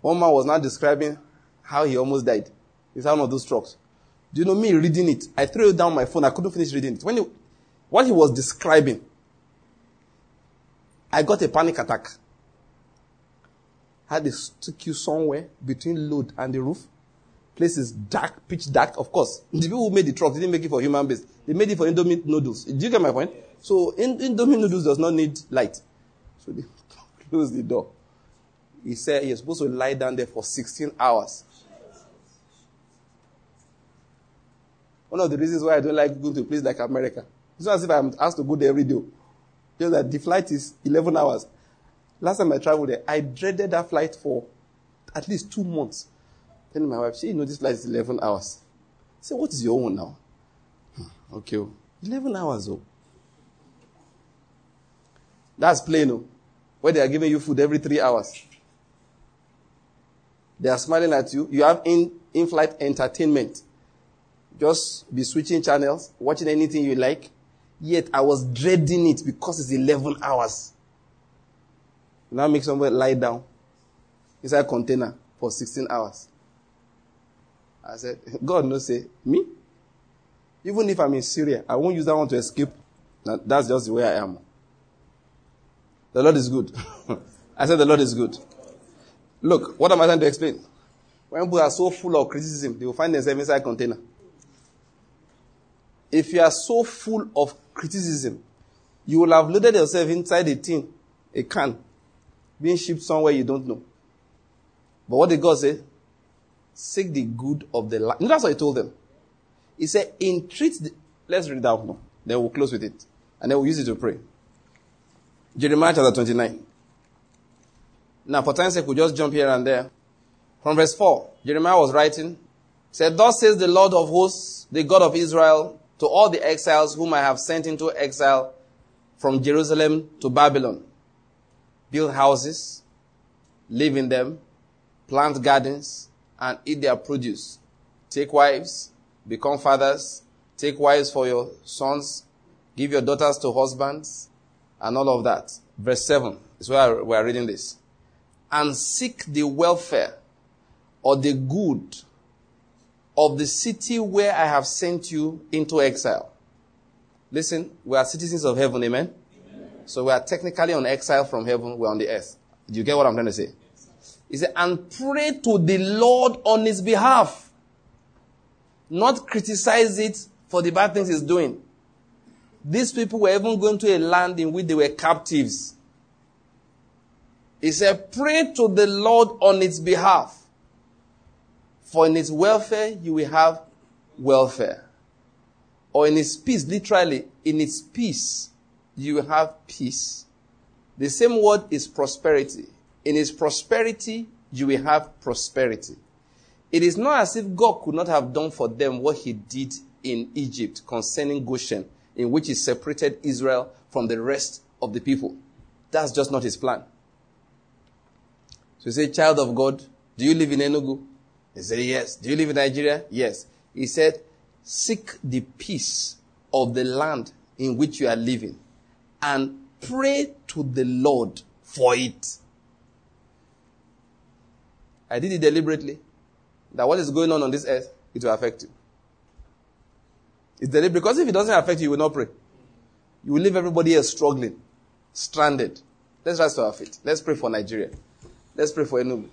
One man was now describing how he almost died. It's one of those trucks. Do you know me reading it? I threw down my phone. I couldn't finish reading it. When he, what he was describing, I got a panic attack. Had they stuck you somewhere between load and the roof. Place is dark, pitch dark. Of course, the people who made the truck didn't make it for human beings. They made it for Indomie noodles. Do you get my point? So in, Indomie noodles does not need light. So they closed the door. He said you're supposed to lie down there for 16 hours. One of the reasons why I don't like going to a place like America. It's not as if I'm asked to go there every day. Just that the flight is 11 hours. Last time I traveled there, I dreaded that flight for at least two months. Telling my wife, she you know this flight is 11 hours. Said, what is your own now? Hmm, okay, oh. 11 hours, oh. That's plain, oh. Where they are giving you food every three hours. They are smiling at you. You have in, in-flight entertainment. Just be switching channels, watching anything you like. Yet I was dreading it because it's 11 hours. Now make somebody lie down inside a container for 16 hours. I said, God no say, me? Even if I'm in Syria, I won't use that one to escape. That's just the way I am. The Lord is good. I said the Lord is good. Look, what am I trying to explain? When people are so full of criticism, they will find themselves inside a container. If you are so full of criticism, you will have loaded yourself inside a tin, a can, being shipped somewhere you don't know. But what did God say? Seek the good of the land. That's what he told them. He said, entreat the, let's read it out now. Then we'll close with it. And then we'll use it to pray. Jeremiah chapter 29. Now, for time's sake, we'll just jump here and there. From verse 4, Jeremiah was writing, said, Thus says the Lord of hosts, the God of Israel, to all the exiles whom I have sent into exile from Jerusalem to Babylon. Build houses, live in them, plant gardens, and eat their produce. Take wives, become fathers, take wives for your sons, give your daughters to husbands, and all of that. Verse 7 is where we are reading this and seek the welfare or the good of the city where I have sent you into exile. Listen, we are citizens of heaven, amen? amen? So we are technically on exile from heaven, we're on the earth. Do you get what I'm trying to say? He said, and pray to the Lord on his behalf. Not criticize it for the bad things he's doing. These people were even going to a land in which they were captives. He said, pray to the Lord on its behalf. For in its welfare, you will have welfare. Or in its peace, literally, in its peace, you will have peace. The same word is prosperity. In his prosperity, you will have prosperity. It is not as if God could not have done for them what he did in Egypt concerning Goshen, in which he separated Israel from the rest of the people. That's just not his plan. So he said, child of God, do you live in Enugu? He said, yes. Do you live in Nigeria? Yes. He said, seek the peace of the land in which you are living and pray to the Lord for it. I did it deliberately. That what is going on on this earth, it will affect you. It's deliberate because if it doesn't affect you, you will not pray. You will leave everybody else struggling, stranded. Let's rise to our feet. Let's pray for Nigeria. Let's pray for Enugu.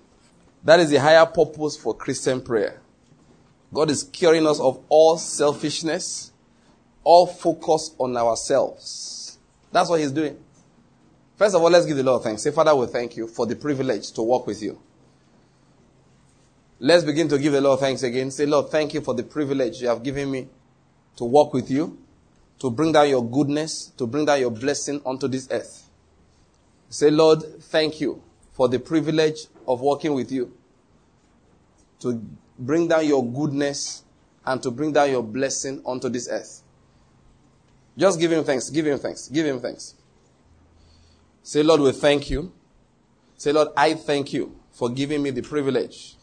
That is the higher purpose for Christian prayer. God is curing us of all selfishness, all focus on ourselves. That's what He's doing. First of all, let's give the Lord thanks. Say, Father, we thank you for the privilege to walk with you. Let's begin to give the Lord thanks again. Say, Lord, thank you for the privilege you have given me to walk with you, to bring down your goodness, to bring down your blessing onto this earth. Say, Lord, thank you for the privilege of walking with you, to bring down your goodness and to bring down your blessing onto this earth. Just give him thanks, give him thanks, give him thanks. Say, Lord, we thank you. Say, Lord, I thank you for giving me the privilege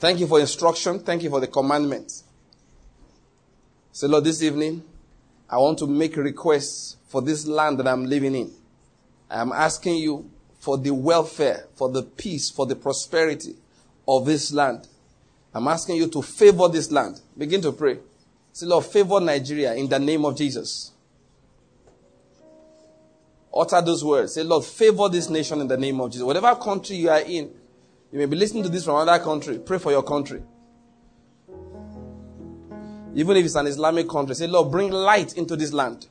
Thank you for instruction. Thank you for the commandments. Say, Lord, this evening, I want to make requests for this land that I'm living in. I am asking you for the welfare, for the peace, for the prosperity of this land. I'm asking you to favor this land. Begin to pray. Say, Lord, favor Nigeria in the name of Jesus. Utter those words. Say, Lord, favor this nation in the name of Jesus. Whatever country you are in, you may be listening to this from another country. Pray for your country. Even if it's an Islamic country, say, Lord, bring light into this land.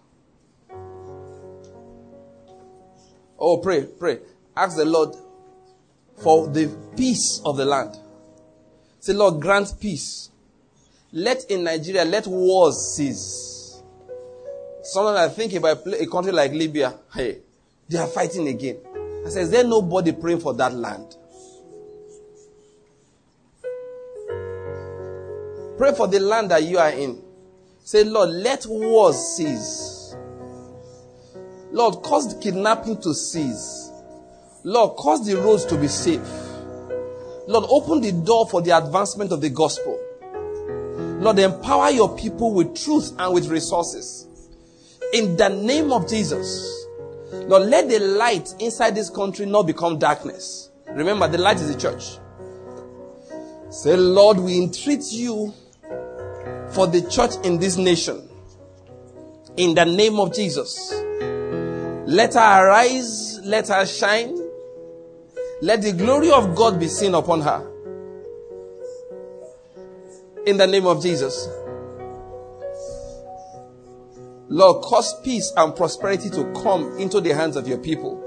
Oh, pray, pray. Ask the Lord for the peace of the land. Say, Lord, grant peace. Let in Nigeria, let wars cease. Sometimes I think about a country like Libya, hey, they are fighting again. I say, is there nobody praying for that land? Pray for the land that you are in. Say, Lord, let wars cease. Lord, cause the kidnapping to cease. Lord, cause the roads to be safe. Lord, open the door for the advancement of the gospel. Lord, empower your people with truth and with resources. In the name of Jesus. Lord, let the light inside this country not become darkness. Remember, the light is the church. Say, Lord, we entreat you for the church in this nation. In the name of Jesus. Let her arise, let her shine. Let the glory of God be seen upon her. In the name of Jesus. Lord, cause peace and prosperity to come into the hands of your people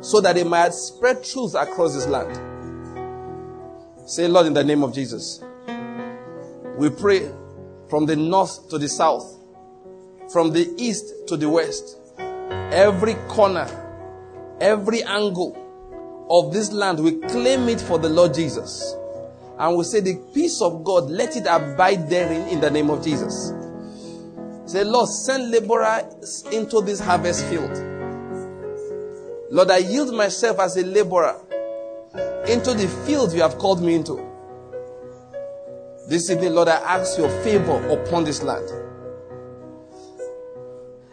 so that they might spread truth across this land. Say, Lord, in the name of Jesus. We pray from the north to the south, from the east to the west, every corner, every angle of this land, we claim it for the Lord Jesus. And we say, The peace of God, let it abide therein in the name of Jesus. Say, Lord, send laborers into this harvest field. Lord, I yield myself as a laborer into the field you have called me into. This evening, Lord, I ask your favor upon this land.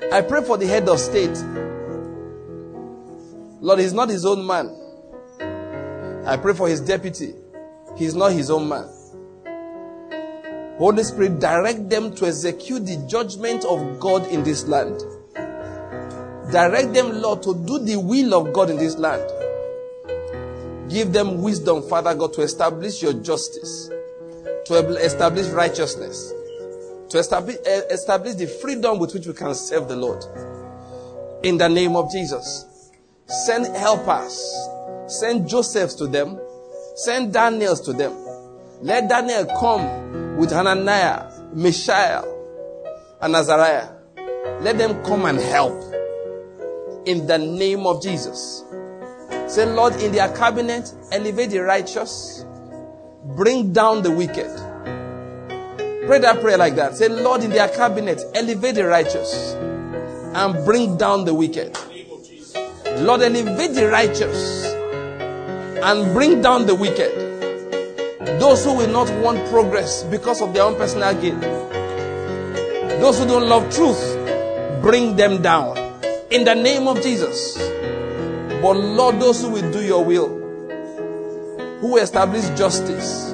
I pray for the head of state. Lord, he's not his own man. I pray for his deputy. He's not his own man. Holy Spirit, direct them to execute the judgment of God in this land. Direct them, Lord, to do the will of God in this land. Give them wisdom, Father God, to establish your justice to establish righteousness, to establish, eh, establish the freedom with which we can serve the Lord. In the name of Jesus. Send helpers. Send Josephs to them. Send Daniels to them. Let Daniel come with Hananiah, Mishael, and Azariah Let them come and help. In the name of Jesus. Say, Lord, in their cabinet, elevate the righteous, bring down the wicked. Pray that prayer like that. Say, Lord, in their cabinet, elevate the righteous and bring down the wicked. Lord, elevate the righteous and bring down the wicked. Those who will not want progress because of their own personal gain. Those who don't love truth, bring them down. In the name of Jesus. But Lord, those who will do your will, who establish justice,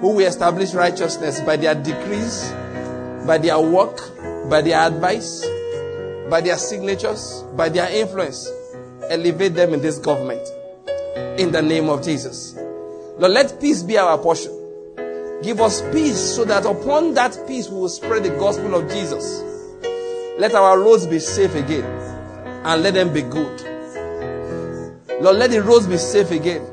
who will establish righteousness by their decrees, by their work, by their advice, by their signatures, by their influence, elevate them in this government. In the name of Jesus. Lord, let peace be our portion. Give us peace so that upon that peace we will spread the gospel of Jesus. Let our roads be safe again and let them be good. Lord, let the roads be safe again.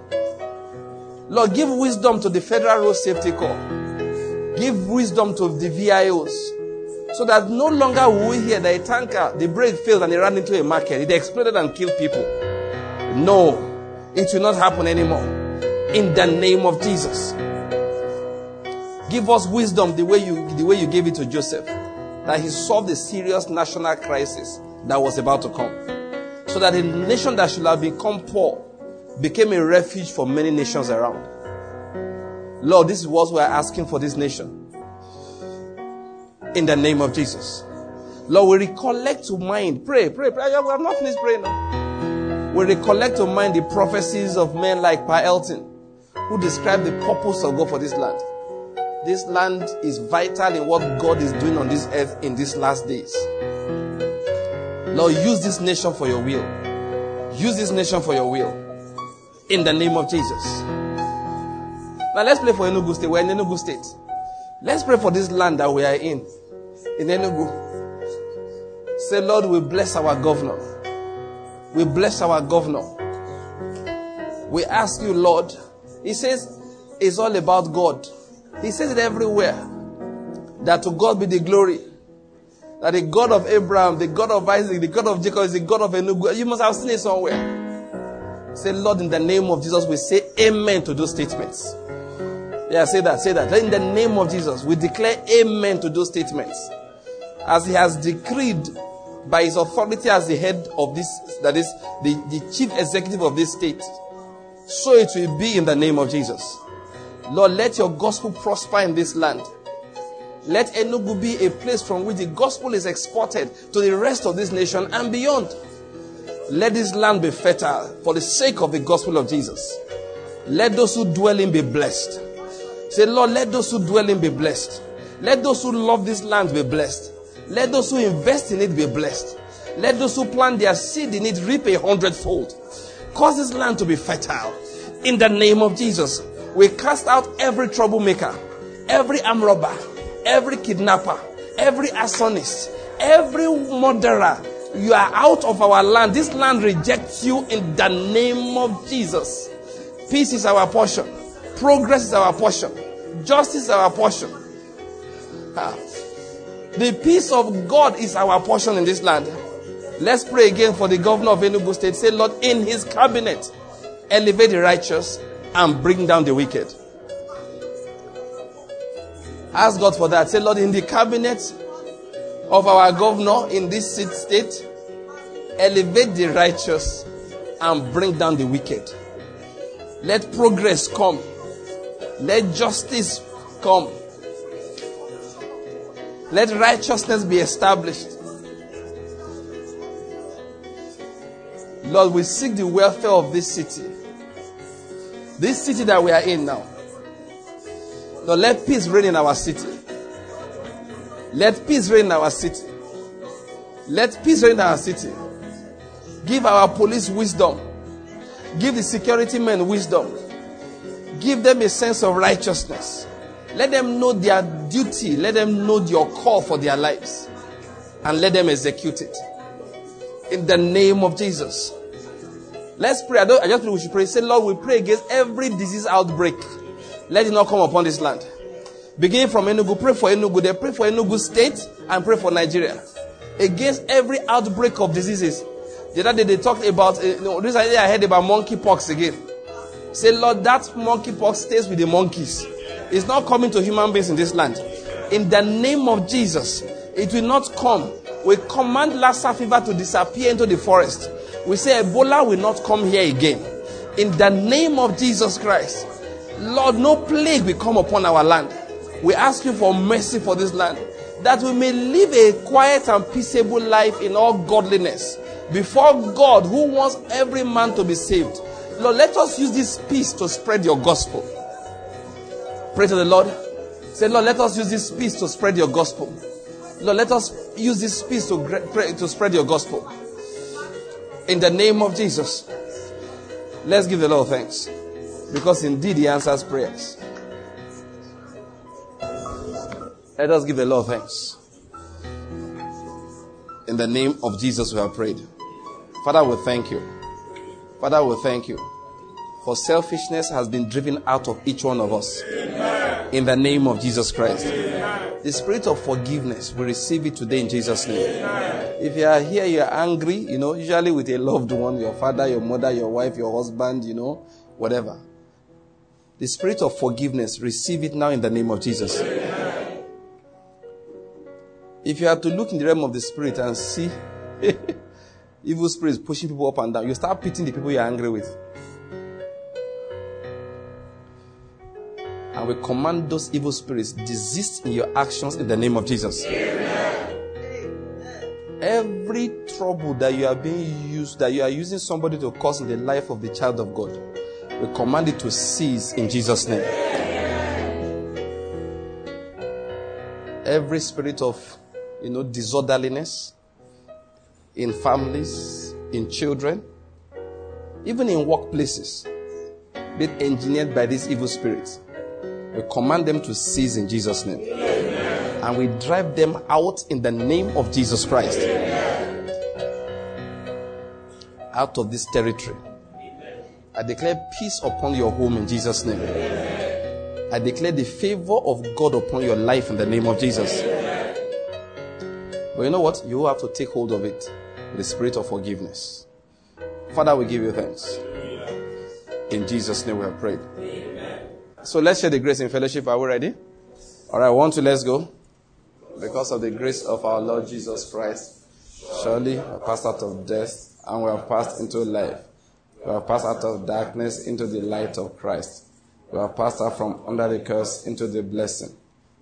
Lord, give wisdom to the Federal Road Safety Corps. Give wisdom to the VIOs. So that no longer will we hear that a tanker, the brake failed and it ran into a market. It exploded and killed people. No, it will not happen anymore. In the name of Jesus. Give us wisdom the way you, the way you gave it to Joseph. That he solved a serious national crisis that was about to come. So that a nation that should have become poor became a refuge for many nations around. Lord, this is what we're asking for this nation. In the name of Jesus. Lord, we recollect to mind. Pray, pray, pray. We have not finished praying now. We recollect to mind the prophecies of men like Pa Elton, who described the purpose of God for this land. This land is vital in what God is doing on this earth in these last days. Lord, use this nation for your will. Use this nation for your will. In the name of Jesus. Now let's pray for Enugu State. We're in Enugu State. Let's pray for this land that we are in. In Enugu. Say, Lord, we bless our governor. We bless our governor. We ask you, Lord. He says it's all about God. He says it everywhere. That to God be the glory. That the God of Abraham, the God of Isaac, the God of Jacob is the God of Enugu. You must have seen it somewhere. Say, Lord, in the name of Jesus, we say amen to those statements. Yeah, say that, say that. In the name of Jesus, we declare amen to those statements. As he has decreed by his authority as the head of this, that is, the, the chief executive of this state. So it will be in the name of Jesus. Lord, let your gospel prosper in this land. Let Enugu be a place from which the gospel is exported to the rest of this nation and beyond. Let this land be fertile for the sake of the gospel of Jesus. Let those who dwell in be blessed. Say, Lord, let those who dwell in be blessed. Let those who love this land be blessed. Let those who invest in it be blessed. Let those who plant their seed in it reap a hundredfold. Cause this land to be fertile. In the name of Jesus, we cast out every troublemaker, every arm robber, every kidnapper, every arsonist, every murderer. You are out of our land. This land rejects you in the name of Jesus. Peace is our portion. Progress is our portion. Justice is our portion. Ah. The peace of God is our portion in this land. Let's pray again for the governor of Enugu State. Say, Lord, in his cabinet, elevate the righteous and bring down the wicked. Ask God for that. Say, Lord, in the cabinet of our governor in this state, elevate the righteous and bring down the wicked. Let progress come. Let justice come. Let righteousness be established. Lord, we seek the welfare of this city. This city that we are in now. Lord, let peace reign in our city. Let peace reign in our city. Let peace reign in our city. Give our police wisdom. Give the security men wisdom. Give them a sense of righteousness. Let them know their duty. Let them know your call for their lives. And let them execute it. In the name of Jesus. Let's pray. I, don't, I just think we should pray. Say, Lord, we pray against every disease outbreak. Let it not come upon this land. Begin from Enugu, pray for Enugu, they pray for Enugu state and pray for Nigeria. Against every outbreak of diseases. The other day they talked about, you know, this idea I heard about monkeypox again. Say, Lord, that monkeypox stays with the monkeys. It's not coming to human beings in this land. In the name of Jesus, it will not come. We command Lassa fever to disappear into the forest. We say Ebola will not come here again. In the name of Jesus Christ. Lord, no plague will come upon our land. We ask you for mercy for this land. That we may live a quiet and peaceable life in all godliness before God who wants every man to be saved. Lord, let us use this peace to spread your gospel. Pray to the Lord. Say, Lord, let us use this peace to spread your gospel. Lord, let us use this peace to, pray, to spread your gospel. In the name of Jesus. Let's give the Lord thanks. Because indeed He answers prayers. Let us give the Lord thanks. In the name of Jesus, we have prayed. Father, we thank you. Father, we thank you. For selfishness has been driven out of each one of us. Amen. In the name of Jesus Christ. Amen. The spirit of forgiveness, we receive it today in Jesus' name. Amen. If you are here, you are angry, you know, usually with a loved one, your father, your mother, your wife, your husband, you know, whatever. The spirit of forgiveness, receive it now in the name of Jesus. If you are to look in the realm of the spirit and see evil spirits pushing people up and down, you start pitying the people you are angry with. And we command those evil spirits desist in your actions in the name of Jesus. Amen. Every trouble that you are being used, that you are using somebody to cause in the life of the child of God, we command it to cease in Jesus' name. Every spirit of, you know, disorderliness in families, in children, even in workplaces, be engineered by these evil spirits, we command them to cease in Jesus' name and we drive them out in the name of Jesus Christ. Out of this territory. I declare peace upon your home in Jesus' name. I declare the favor of God upon your life in the name of Jesus. But you know what? You have to take hold of it. The spirit of forgiveness. Father, we give you thanks. In Jesus' name we have prayed. So let's share the grace in fellowship. Are we ready? All right, one, two, let's go because of the grace of our Lord Jesus Christ, surely we have passed out of death and we have passed into life. We have passed out of darkness into the light of Christ. We have passed out from under the curse into the blessing.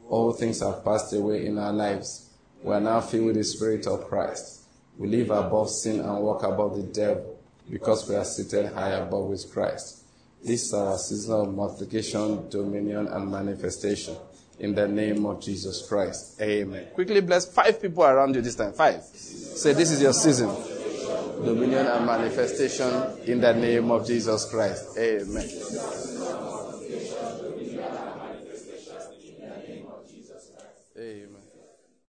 All things have passed away in our lives. We are now filled with the Spirit of Christ. We live above sin and walk above the devil because we are seated high above with Christ. This is our season of multiplication, dominion, and manifestation. In the name of Jesus Christ. Amen. Quickly bless five people around you this time. Five. Say, this is your season. Dominion and manifestation in the name of Jesus Christ. Amen.